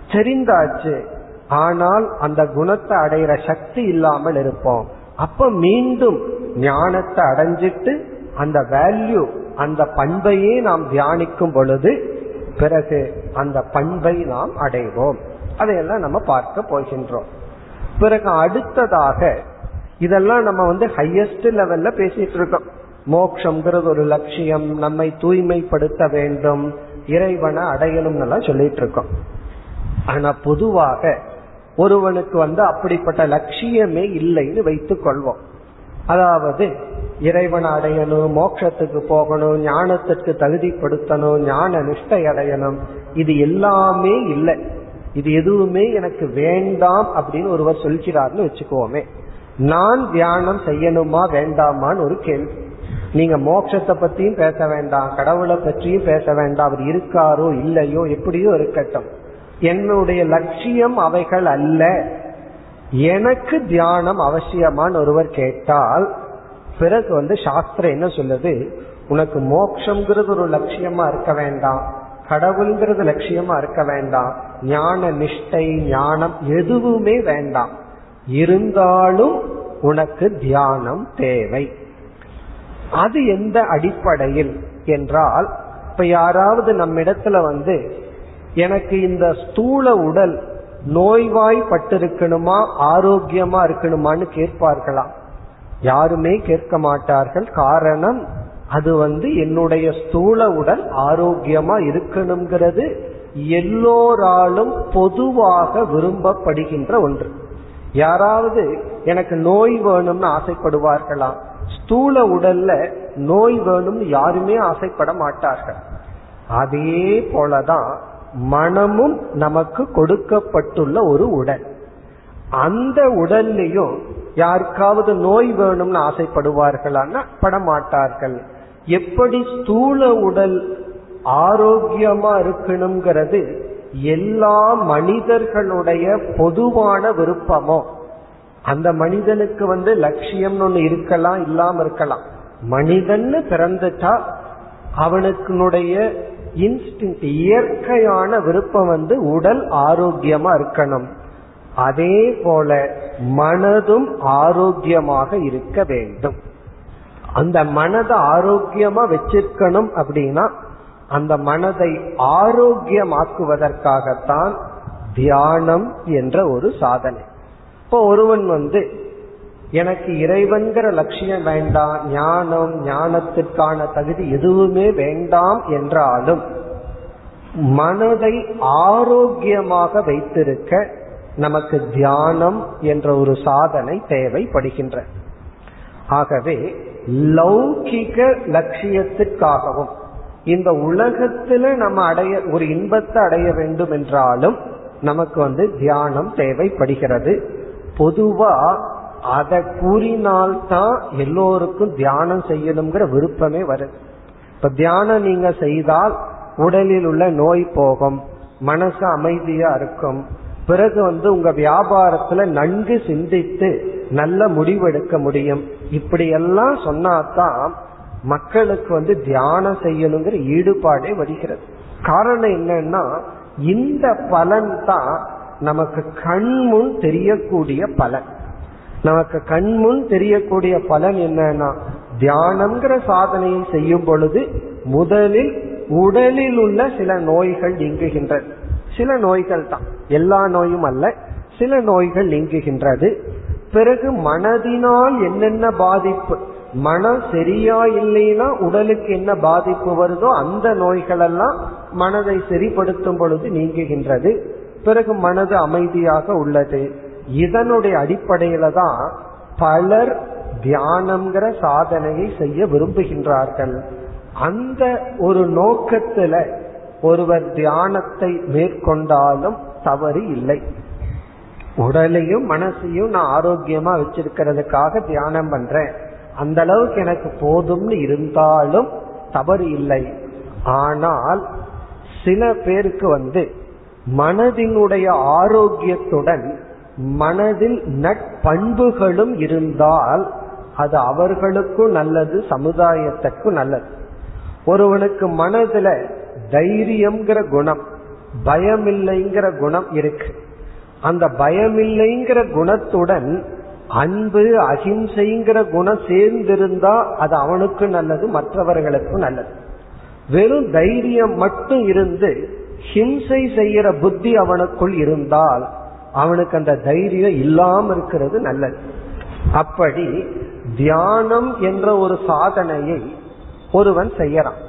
Speaker 1: தெரிந்தாச்சு ஆனால் அந்த குணத்தை அடையிற சக்தி இல்லாமல் இருப்போம். அப்ப மீண்டும் ஞானத்தை அடைஞ்சிட்டு அந்த வேல்யூ அந்த பண்பையே நாம் தியானிக்கும் பொழுது பிறகு அந்த பண்பை நாம் அடைவோம். அதையெல்லாம் நம்ம பார்க்க போகின்றோம். பிறகு அடுத்ததாக இதெல்லாம் நம்ம வந்து ஹையஸ்ட் லெவல்ல பேசிட்டு இருக்கோம். மோக்ஷங்கிறது ஒரு லட்சியம் நம்மை தூய்மைப்படுத்த வேண்டும் இறைவனை அடையணும் எல்லாம் சொல்லிட்டு இருக்கோம். ஆனா பொதுவாக ஒருவனுக்கு வந்து அப்படிப்பட்ட லட்சியமே இல்லைன்னு வைத்துக் கொள்வோம். அதாவது இறைவன் அடையணும் மோட்சத்துக்கு போகணும் ஞானத்திற்கு தகுதிப்படுத்தணும் ஞான நிஷ்டை அடையணும் இது எல்லாமே இல்லை. இது எதுவுமே எனக்கு வேண்டாம் அப்படின்னு ஒருவர் சொல்கிறார்னு வச்சுக்கோமே. நான் தியானம் செய்யணுமா வேண்டாமான்னு ஒரு கேள்வி. நீங்க மோட்சத்தை பத்தியும் பேச வேண்டாம் கடவுளை பற்றியும் பேச வேண்டாம் அவர் இருக்காரோ இல்லையோ எப்படியோ இருக்கட்டும். என்னுடைய லட்சியம் அவைகள் அல்ல. எனக்கு தியானம் அவசியமான்னு ஒருவர் கேட்டால் பிறகு வந்து சாஸ்திரம் என்ன சொல்லுது? உனக்கு மோக்ஷங்கிறது ஒரு லட்சியமா இருக்க வேண்டாம். கடவுள்ங்கிறது லட்சியமா இருக்க வேண்டாம். ஞான நிஷ்டை ஞானம் எதுவுமே வேண்டாம். இருந்தாலும் உனக்கு தியானம் தேவை. அது எந்த அடிப்படையில் என்றால் இப்ப யாராவது நம்மிடத்துல வந்து எனக்கு இந்த ஸ்தூல உடல் நோய்வாய்ப்பட்டிருக்கணுமா ஆரோக்கியமா இருக்கணுமான்னு கேட்பார்களா? யாருமே கேட்க மாட்டார்கள். காரணம் அது வந்து என்னுடைய ஸ்தூல உடல் ஆரோக்கியமா இருக்கணுங்கிறது எல்லோராலும் பொதுவாக விரும்பப்படுகின்ற ஒன்று. யாராவது எனக்கு நோய் வேணும்னு ஆசைப்படுவார்களா? ஸ்தூல உடல்ல நோய் வேணும்னு யாருமே ஆசைப்பட மாட்டார்கள். அதே போலதான் மனமும் நமக்கு கொடுக்கப்பட்டுள்ள ஒரு உடல். அந்த உடல்லையும் யாருக்காவது நோய் வேணும்னு ஆசைப்படுவார்களான்னா படமாட்டார்கள். எப்படி ஸ்தூல உடல் ஆரோக்கியமா இருக்கணுங்கிறது எல்லா மனிதர்களுடைய பொதுவான விருப்பமோ? அந்த மனிதனுக்கு வந்து லட்சியம்னு ஒண்ணு இருக்கலாம் இல்லாம இருக்கலாம். மனிதன்னு பிறந்துட்டா அவனுக்குடைய இன்ஸ்டிங் இயற்கையான விருப்பம் வந்து உடல் ஆரோக்கியமா இருக்கணும். அதே போல மனதும் ஆரோக்கியமாக இருக்க வேண்டும். அந்த மனதை ஆரோக்கியமா வச்சிருக்கணும் அப்படின்னா அந்த மனதை ஆரோக்கியமாக்குவதற்காகத்தான் தியானம் என்ற ஒரு சாதனை. இப்போ ஒருவன் வந்து எனக்கு இறைவன்கிற லட்சியம் வேண்டாம் ஞானம் ஞானத்திற்கான தகுதி எதுவுமே வேண்டாம் என்றாலும் மனதை ஆரோக்கியமாக வைத்திருக்க நமக்கு தியானம் என்ற ஒரு சாதனை தேவைப்படுகின்ற. ஆகவே லௌகிக லட்சியத்திற்காகவும் இந்த உலகத்துல நம்ம அடைய ஒரு இன்பத்தை அடைய வேண்டும் என்றாலும் நமக்கு வந்து தியானம் தேவைப்படுகிறது. பொதுவா அதை கூறினால்தான் எல்லோருக்கும் தியானம் செய்யணுங்கிற விருப்பமே வருது. இப்ப தியானம் நீங்க செய்தால் உடலில் உள்ள நோய் போகும் மனசு அமைதியா இருக்கும். பிறகு வந்து உங்க வியாபாரத்துல நன்கு சிந்தித்து நல்ல முடிவெடுக்க முடியும். இப்படி எல்லாம் சொன்னாதான் மக்களுக்கு வந்து தியானம் செய்யணுங்கிற ஈடுபாடே வருகிறது. காரணம் என்னன்னா இந்த பலன் தான் நமக்கு கண்முன் தெரியக்கூடிய பலன். நமக்கு கண்முன் தெரியக்கூடிய பலன் என்னன்னா தியானம்ங்கிற சாதனையை செய்யும் பொழுது முதலில் உடலில் உள்ள சில நோய்கள் நீங்குகின்றது சில நோய்கள் தான். எல்லா நோயும் அல்ல. சில நோய்கள் நீங்குகின்றது. பிறகு மனதினால் என்னென்ன பாதிப்பு? மனம் சரியா இல்லைன்னா உடலுக்கு என்ன பாதிப்பு வருதோ அந்த நோய்கள் எல்லாம் மனதை சரிப்படுத்தும் பொழுது நீங்குகின்றது. பிறகு மனது அமைதியாக உள்ளது. இதனுடைய அடிப்படையில தான் பலர் தியானம்ங்கிற சாதனையை செய்ய விரும்புகின்றார்கள். அந்த ஒரு நோக்கத்துல ஒருவர் தியானத்தை மேற்கொண்டாலும் தவறு இல்லை. உடலையும் மனசையும் நான் ஆரோக்கியமா வச்சிருக்கிறதுக்காக தியானம் பண்றேன். அந்த அளவுக்கு எனக்கு போதும்னு இருந்தாலும் தவறு இல்லை. ஆனால் சில பேருக்கு வந்து மனதினுடைய ஆரோக்கியத்துடன் மனதில் நட்பண்புகளும் இருந்தால் அது அவர்களுக்கும் நல்லது சமுதாயத்துக்கும் நல்லது. ஒருவனுக்கு மனதுல தைரியம்ங்கிற குணம் பயமில்லைங்கிற குணம் இருக்கு. அந்த பயமில்லைங்கிற குணத்துடன் அன்பு அகிம்சைங்கிற குணம் சேர்ந்திருந்தா அது அவனுக்கு நல்லது மற்றவர்களுக்கும் நல்லது. வெறும் தைரியம் மட்டும் இருந்து ஹிம்சை செய்யற புத்தி அவனுக்குள் இருந்தால் அவனுக்கு அந்த தைரியம் இல்லாம இருக்கிறது நல்லது. அப்படி தியானம் என்ற ஒரு சாதனையை ஒருவன் செய்யறான்.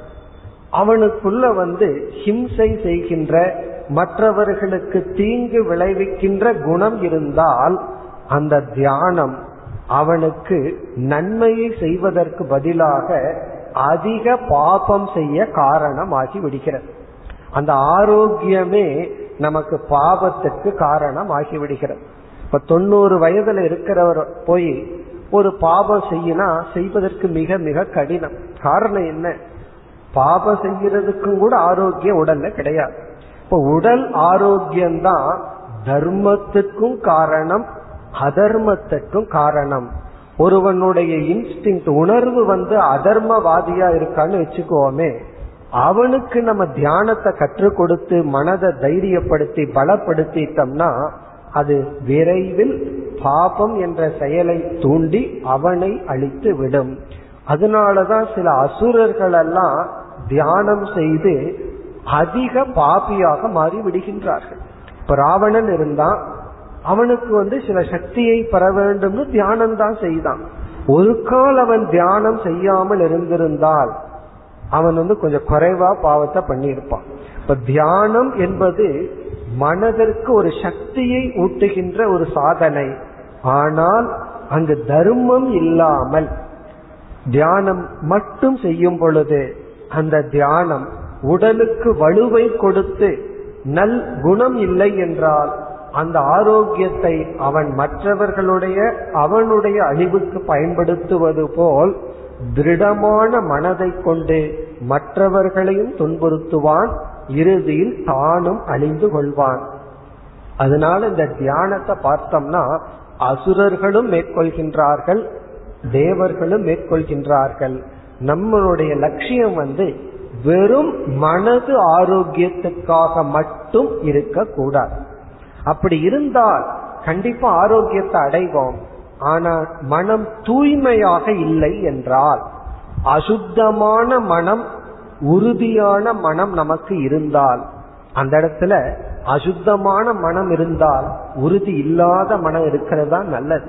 Speaker 1: அவனுக்குள்ள வந்து ஹிம்சை செய்கின்ற மற்றவர்களுக்கு தீங்கு விளைவிக்கின்ற குணம் இருந்தால் அந்த தியானம் அவனுக்கு நன்மையை செய்வதற்கு பதிலாக அதிக பாபம் செய்ய காரணமாகி விடுகிறது. அந்த ஆரோக்கியமே நமக்கு பாவத்துக்கு காரணம் ஆகிவிடுகிறது. இப்ப தொண்ணூறு வயதுல இருக்கிறவர் போய் ஒரு பாபம் செய்யினா செய்வதற்கு மிக மிக கடினம். காரணம் என்ன? பாபம் செய்யறதுக்கும் கூட ஆரோக்கியம் உடல்ல கிடையாது. இப்ப உடல் ஆரோக்கியம்தான் தர்மத்துக்கும் காரணம் அதர்மத்துக்கும் காரணம். ஒருவனுடைய இன்ஸ்டிங் உணர்வு வந்து அதர்மவாதியா இருக்கான்னு வச்சுக்கோமே அவனுக்கு நம்ம தியானத்தை கற்றுக் கொடுத்து மனதை தைரியப்படுத்தி பலப்படுத்திட்டோம்னா அது விரைவில் பாபம் என்ற செயலை தூண்டி அவனை அழித்து விடும். அதனாலதான் சில அசுரர்கள் எல்லாம் தியானம் செய்து அதிக பாபியாக மாறி விடுகின்றார்கள் இப்ப ராவணன் இருந்தான். அவனுக்கு வந்து சில சக்தியை பெற வேண்டும்னு தியானம் தான் செய்தான். ஒரு கால் அவன் தியானம் செய்யாமல் இருந்திருந்தால் அவன் வந்து கொஞ்சம் குறைவா பாவத்தை பண்ணியிருப்பான். இப்ப தியானம் என்பது மனதிற்கு ஒரு சக்தியை ஊட்டுகின்ற ஒரு சாதனை. ஆனால் அங்கு தர்மம் இல்லாமல் தியானம் மட்டும் செய்யும் பொழுது அந்த தியானம் உடலுக்கு வலுவை கொடுத்து நல் குணம் இல்லை என்றால் அந்த ஆரோக்கியத்தை அவன் மற்றவர்களுடைய அவனுடைய அழிவுக்கு பயன்படுத்துவது போல் திருடமான மனதை கொண்டு மற்றவர்களையும் துன்புறுத்துவான் இறுதியில் தானும் அழிந்து கொள்வான். அதனால இந்த தியானத்தை பார்த்தோம்னா அசுரர்களும் மேற்கொள்கின்றார்கள் தேவர்களும் மேற்கொள்கின்றார்கள். நம்மளுடைய லட்சியம் வந்து வெறும் மனது ஆரோக்கியத்துக்காக மட்டும் இருக்கக்கூடாது. அப்படி இருந்தால் கண்டிப்பா ஆரோக்கியத்தை அடைவோம். ஆனால் மனம் தூய்மையாக இல்லை என்றால் அசுத்தமான மனம் உறுதியான மனம் நமக்கு இருந்தால் அந்த இடத்துல அசுத்தமான மனம் இருந்தால் உறுதி இல்லாத மனம் இருக்கிறது தான் நல்லது.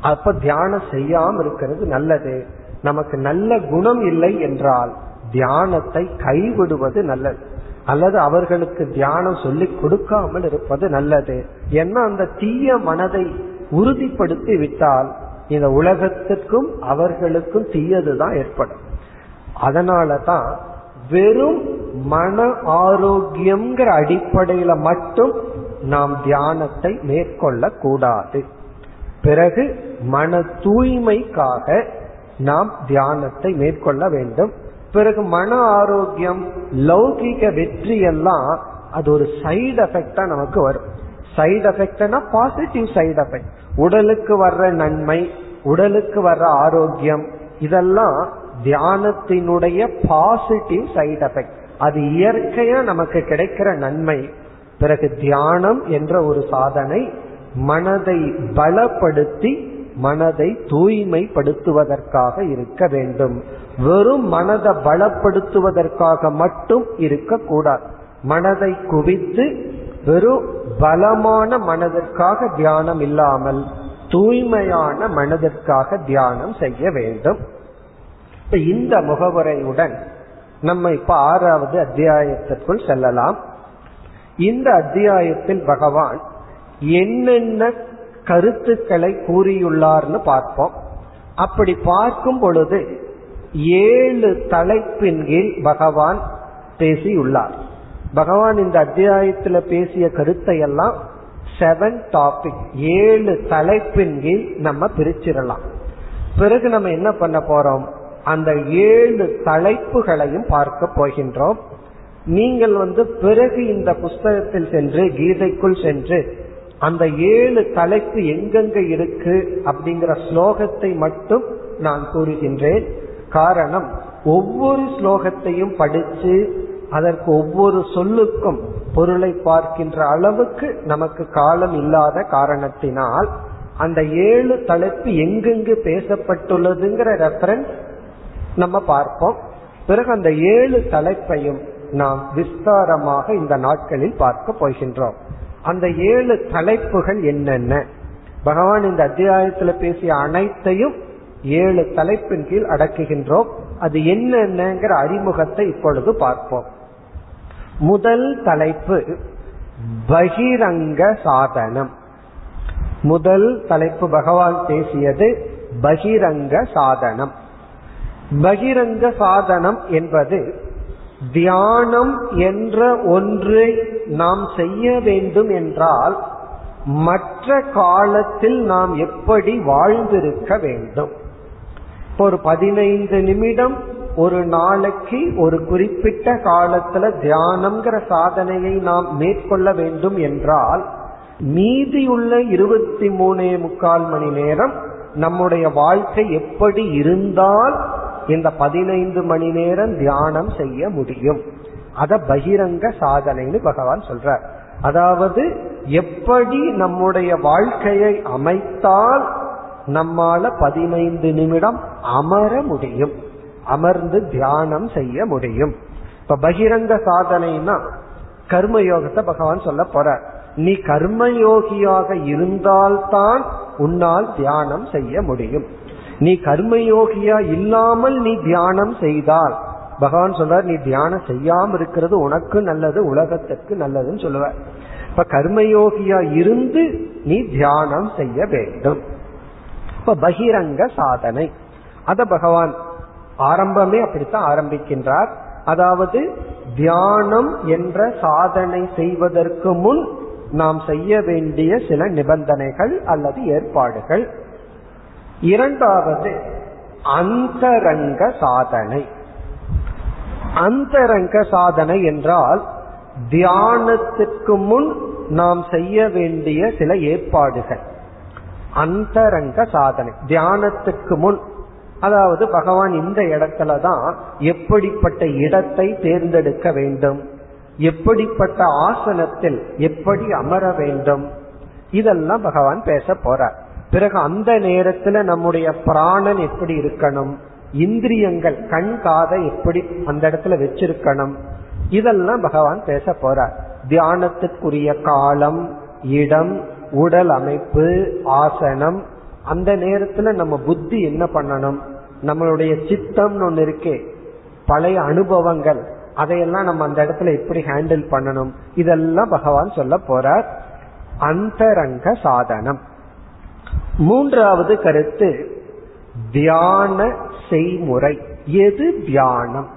Speaker 1: அப்ப தியானம் செய்யாம இருக்கிறது நல்லது. நமக்கு நல்ல குணம் இல்லை என்றால் தியானத்தை கைவிடுவது நல்லது. அல்லது அவர்களுக்கு தியானம் சொல்லி கொடுக்காமல் இருப்பது நல்லது. ஏன்னா அந்த தீய மனதை உறுதிப்படுத்தி விட்டால் இந்த உலகத்துக்கும் அவர்களுக்கும் தீயதுதான் ஏற்படும். அதனால தான் வெறும் மன ஆரோக்கியம்ங்கிற அடிப்படையில மட்டும் நாம் தியானத்தை மேற்கொள்ள கூடாது. பிறகு மன தூய்மைக்காக நாம் தியானத்தை மேற்கொள்ள வேண்டும். பிறகு மன ஆரோக்கியம் லௌகிக வெற்றி எல்லாம் அது ஒரு சைடு எஃபெக்டா நமக்கு வரும். சைடு எஃபெக்ட்னா பாசிட்டிவ் சைடு எஃபெக்ட் உடலுக்கு வர்ற நன்மை உடலுக்கு வர்ற ஆரோக்கியம் இதெல்லாம் தியானத்தினுடைய பாசிட்டிவ் சைடு எஃபெக்ட் அது இயற்கையா நமக்கு கிடைக்கிற நன்மை. பிறகு தியானம் என்ற ஒரு சாதனை மனதை பலப்படுத்தி மனதை தூய்மைப்படுத்துவதற்காக இருக்க வேண்டும். வெறும் மனதை பலப்படுத்துவதற்காக மட்டும் இருக்கக்கூடாது. மனதை குவித்து வெறும் பலமான மனதிற்காக தியானம் இல்லாமல் தூய்மையான மனதிற்காக தியானம் செய்ய வேண்டும். இப்ப இந்த முகவுரையுடன் நம்ம இப்ப ஆறாவது அத்தியாயத்திற்குள் செல்லலாம். இந்த அத்தியாயத்தில் பகவான் என்னென்ன கருத்துக்களை கூறியுள்ளார்னு பார்ப்போம். அப்படி பார்க்கும் பொழுது ஏழு தலைப்பின் கீழ் பகவான் பேசியுள்ளார். பகவான் இந்த அத்தியாயத்துல பேசிய கருத்தை எல்லாம் செவன் டாபிக் ஏழு தலைப்பின் கீழ் நம்ம பிரிச்சிடலாம். பிறகு நம்ம என்ன பண்ண போறோம்? அந்த ஏழு தலைப்புகளையும் பார்க்க போகின்றோம். நீங்கள் வந்து பிறகு இந்த புஸ்தகத்தில் சென்று கீதைக்குள் சென்று அந்த ஏழு தலைப்பு எங்கெங்க இருக்கு அப்படிங்கிற ஸ்லோகத்தை மட்டும் நான் கூறுகின்றேன். காரணம் ஒவ்வொரு ஸ்லோகத்தையும் படிச்சு அதற்கு ஒவ்வொரு சொல்லுக்கும் பொருளை பார்க்கின்ற அளவுக்கு நமக்கு காலம் இல்லாத காரணத்தினால் அந்த ஏழு தலைப்பு எங்கெங்கு பேசப்பட்டுள்ளதுங்கிற ரெஃபரன்ஸ் நம்ம பார்ப்போம். பிறகு அந்த ஏழு தலைப்பையும் நாம் விஸ்தாரமாக இந்த நாட்களில் பார்க்க போகின்றோம். அந்த ஏழு தலைப்புகள் என்னென்ன? பகவான் இந்த அத்தியாயத்தில் பேசிய அனைத்தையும் ஏழு தலைப்பின் கீழ் அடக்குகின்றோம். அது என்னென்னங்கிற அறிமுகத்தை இப்பொழுது பார்ப்போம். முதல் தலைப்பு பகிரங்க சாதனம். முதல் தலைப்பு பகவான் பேசியது பகிரங்க சாதனம். பகிரங்க சாதனம் என்பது தியானம் என்ற ஒன்றை நாம் செய்ய வேண்டும் என்றால் மற்ற காலத்தில் நாம் எப்படி வாழ்ந்திருக்க வேண்டும்? ஒரு பதினைந்து நிமிடம் ஒரு நாளைக்கு ஒரு குறிப்பிட்ட காலத்துல தியானம்ங்கிற சாதனையை நாம் மேற்கொள்ள வேண்டும் என்றால் மீதியுள்ள இருபத்தி மூணே முக்கால் மணி நேரம் நம்முடைய வாழ்க்கை எப்படி இருந்தால் இந்த பதினைந்து மணி நேரம் தியானம் செய்ய முடியும். அத பகிரங்க சாதனைன்னு பகவான் சொல்றார். அதாவது எப்படி நம்முடைய வாழ்க்கையை அமைத்தால் நம்மால பதினைந்து நிமிடம் அமர முடியும். அமர்ந்து தியானம் செய்ய முடியும். இப்ப பகிரங்க சாதனைனா கர்மயோகத்தை பகவான் சொல்ல போற நீ கர்மயோகியாக இருந்தால்தான் உன்னால் தியானம் செய்ய முடியும். நீ கர்மயோகியா இல்லாமல் நீ தியானம் செய்தால் பகவான் சொல்றார் நீ தியானம் செய்யாம இருக்கிறது உனக்கு நல்லது உலகத்துக்கு நல்லதுன்னு சொல்லுவார். இப்ப கர்மயோகியா இருந்து நீ தியானம் செய்ய வேண்டும். இப்ப பகிரங்க சாதனை. அத பகவான் ஆரம்பமே அப்படித்தான் ஆரம்பிக்கின்றார். அதாவது தியானம் என்ற சாதனை செய்வதற்கு முன் நாம் செய்ய வேண்டிய சில நிபந்தனைகள் அல்லது ஏற்பாடுகள். இரண்டாவது அந்தரங்க சாதனை. அந்தரங்க சாதனை என்றால் தியானத்துக்கு முன் நாம் செய்ய வேண்டிய சில ஏற்பாடுகள். அந்தரங்க சாதனை. தியானத்துக்கு முன் அதாவது பகவான் இந்த இடத்துல தான் எப்படிப்பட்ட இடத்தை தேர்ந்தெடுக்க வேண்டும்? எப்படிப்பட்ட ஆசனத்தில் எப்படி அமர வேண்டும்? இதெல்லாம் பகவான் பேச போறார். பிறகு அந்த நேரத்துல நம்முடைய பிராணன் எப்படி இருக்கணும்? இந்திரியங்கள் கண் காதை எப்படி அந்த இடத்துல வச்சிருக்கணும்? இதெல்லாம் பகவான் பேச போறார். தியானத்துக்குரிய காலம் இடம் உடல் அமைப்பு ஆசனம் அந்த நேரத்துல நம்ம புத்தி என்ன பண்ணணும்? நம்மளுடைய சித்தம்னு ஒண்ணு இருக்கே. பழைய அனுபவங்கள். அதையெல்லாம் நம்ம அந்த இடத்துல எப்படி ஹேண்டில் பண்ணணும்? இதெல்லாம் பகவான் சொல்ல போறார். அந்தரங்க சாதனம். மூன்றாவது கருத்து தியான செய்முறை. எது தியானம்?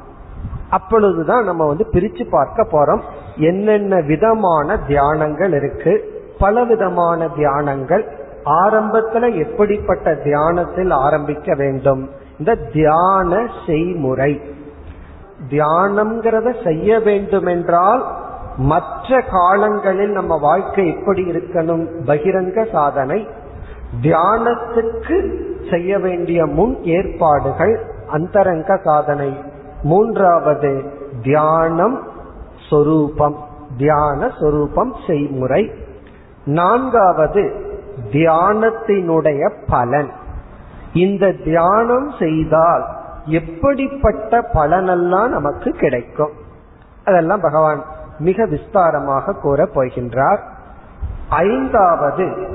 Speaker 1: அப்பொழுதுதான் நம்ம வந்து பிரிச்சு பார்க்க போறோம். என்னென்ன விதமான தியானங்கள் இருக்கு? பல விதமான தியானங்கள். ஆரம்பத்துல எப்படிப்பட்ட தியானத்தில் ஆரம்பிக்க வேண்டும்? இந்த தியான செய்முறை. தியானம்ங்கிறத செய்ய வேண்டும் என்றால் மற்ற காலங்களில் நம்ம வாழ்க்கை எப்படி இருக்கணும்? பகிரங்க சாதனை. தியானத்துக்கு செய்ய வேண்டிய முன் ஏற்பாடுகள் அந்தரங்க சாதனை. மூன்றாவது தியானம் சொரூபம். தியான சொரூபம் செய்முறை. நான்காவது தியானத்தினுடைய பலன். இந்த தியானம் செய்தால் எப்படிப்பட்ட பலனெல்லாம் நமக்கு கிடைக்கும்? அதெல்லாம் பகவான் மிக விஸ்தாரமாக கூற போகின்றார். ஐந்தாவது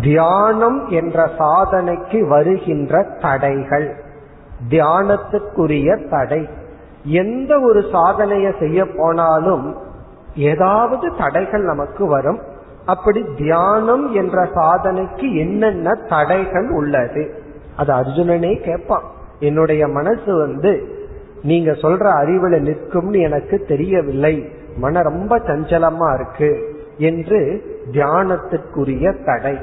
Speaker 1: தியானம் என்ற சாதனைக்கு வருகின்ற தடைகள். தியானத்துக்குரிய தடை. எந்த ஒரு சாதனையை செய்ய போனாலும் ஏதாவது தடைகள் நமக்கு வரும். அப்படி தியானம் என்ற சாதனைக்கு என்னென்ன தடைகள் உள்ளது? அது அர்ஜுனனே கேட்பான். என்னுடைய மனசு வந்து நீங்க சொல்ற அறிவுல நிற்கும்னு எனக்கு தெரியவில்லை. மன ரொம்ப சஞ்சலமா இருக்கு என்று தியானத்திற்குரிய தடை.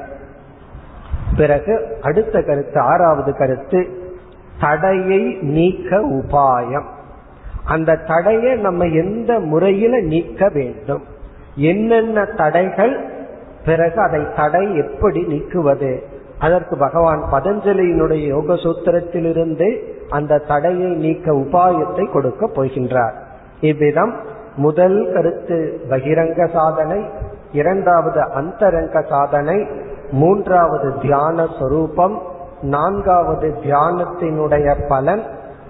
Speaker 1: பிறகு அடுத்த கருத்து ஆறாவது கருத்து தடையை நீக்க உபாயம். அந்த தடையை நம்ம எந்த முறையில நீக்க வேண்டும்? என்னென்ன தடைகள் பிறகு அதை தடை எப்படி நீக்குவது? அதற்கு பகவான் பதஞ்சலியினுடைய யோக சூத்திரத்திலிருந்து அந்த தடையை நீக்க உபாயத்தை கொடுக்க போகின்றார். இவ்விதம் முதல் கருத்து பகிரங்க சாதனை இரண்டாவது அந்தரங்க சாதனை மூன்றாவது தியான சொரூபம் நான்காவது தியானத்தினுடைய பலன்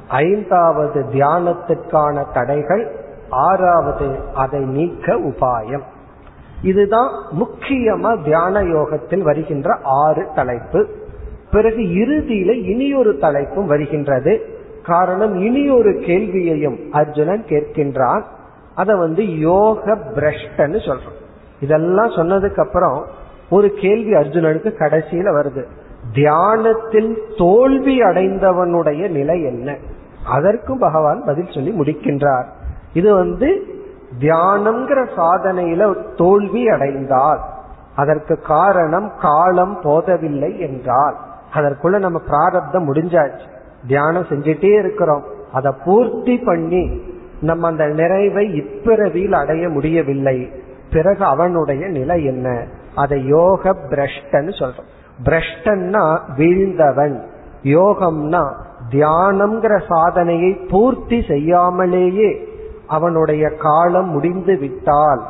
Speaker 1: ஐந்தாவது தியானத்துக்கான தடைகள் ஆறாவது அதை நீக்க உபாயம். இதுதான் முக்கியமா தியான யோகத்தில் வருகின்ற ஆறு தலைப்பு. பிறகு இறுதியில இனியொரு தலைப்பும் வருகின்றது. காரணம் இனி ஒரு கேள்வியையும் அர்ஜுனன் கேட்கின்றான். அதை வந்து யோக பிரஷ்டன்னு சொல்றோம். இதெல்லாம் சொன்னதுக்கு அப்புறம் ஒரு கேள்வி அர்ஜுனனுக்கு கடைசியில வருது. தியானத்தில் தோல்வி அடைந்தவனுடைய நிலை என்ன? அதற்கும் பகவான் பதில் சொல்லி முடிக்கின்றார். இது வந்து தியானம்ங்கிற சாதனையில தோல்வி அடைந்தால் அதற்கு காரணம் காலம் போதவில்லை என்றால் அதற்குள்ள நம்ம பிராரப்தம் முடிஞ்சாச்சு. தியானம் செஞ்சிட்டே இருக்கிறோம். அதை பூர்த்தி பண்ணி நம்ம அந்த நிறைவை இப்பிறவியில் அடைய முடியவில்லை. பிறகு அவனுடைய நிலை என்ன? அதை யோக பிரஷ்டன் சொல்றோம். பிரஷ்டன்னா வீழ்ந்தவன். யோகம்னா தியானம்ங்கிற சாதனையை பூர்த்தி செய்யாமலேயே அவனுடைய காலம் முடிந்து விட்டால்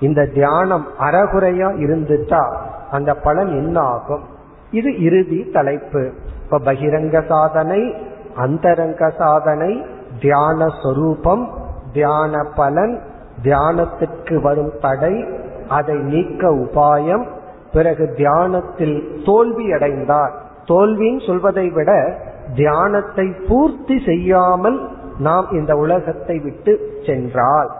Speaker 1: இந்த தியானம் அறகுறையா இருந்துட்டா அந்த பலன் என்ன ஆகும் இது இறுதி தலைப்பு. இப்ப பகிரங்க சாதனை அந்தரங்க சாதனை தியான சொரூபம் தியான பலன் தியானத்திற்கு வரும் தடை அதை நீக்க உபாயம் பிறகு தியானத்தில் தோல்வி அடைந்தார். தோல்வின்னு சொல்வதை விட தியானத்தை பூர்த்தி செய்யாமல் நாம் இந்த உலகத்தை விட்டு சென்றால்.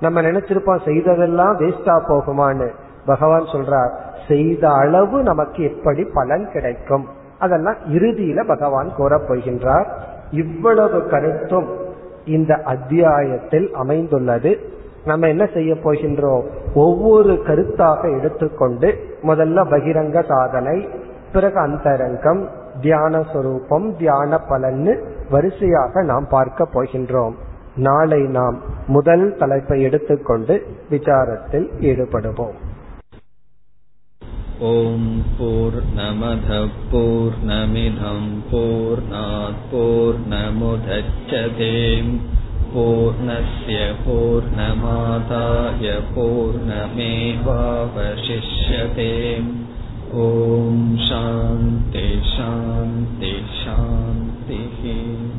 Speaker 1: நம்ம நினைச்சிருப்போம் செய்ததெல்லாம் வேஸ்டா போகுமான்னு. பகவான் சொல்றார் செய்த அளவு நமக்கு எப்படி பலன் கிடைக்கும்? அதெல்லாம் இறுதியில பகவான் கூறப்போகின்றார் இவ்வளவு கருத்தும் இந்த அத்தியாயத்தில் அமைந்துள்ளது. நம்ம என்ன செய்ய போகின்றோம்? ஒவ்வொரு கருத்தாக எடுத்துக்கொண்டு முதல்ல பகிரங்க சாதனை பிறகு அந்தரங்கம் தியான சொரூபம் தியான பலன்னு வரிசையாக நாம் பார்க்க போகின்றோம். நாளை நாம் முதல் தலைப்பை எடுத்துக்கொண்டு விசாரத்தில் ஈடுபடுவோம்.
Speaker 2: ஓம் போர் நமத போர் நமிதம் போர் போர் நமுதச்சதேம் பூர்ணய பூர்ணமாதாய பூர்ணமேவாவசிஷ்யதேம். ஓம் சாந்தி சாந்தி. भक्तिः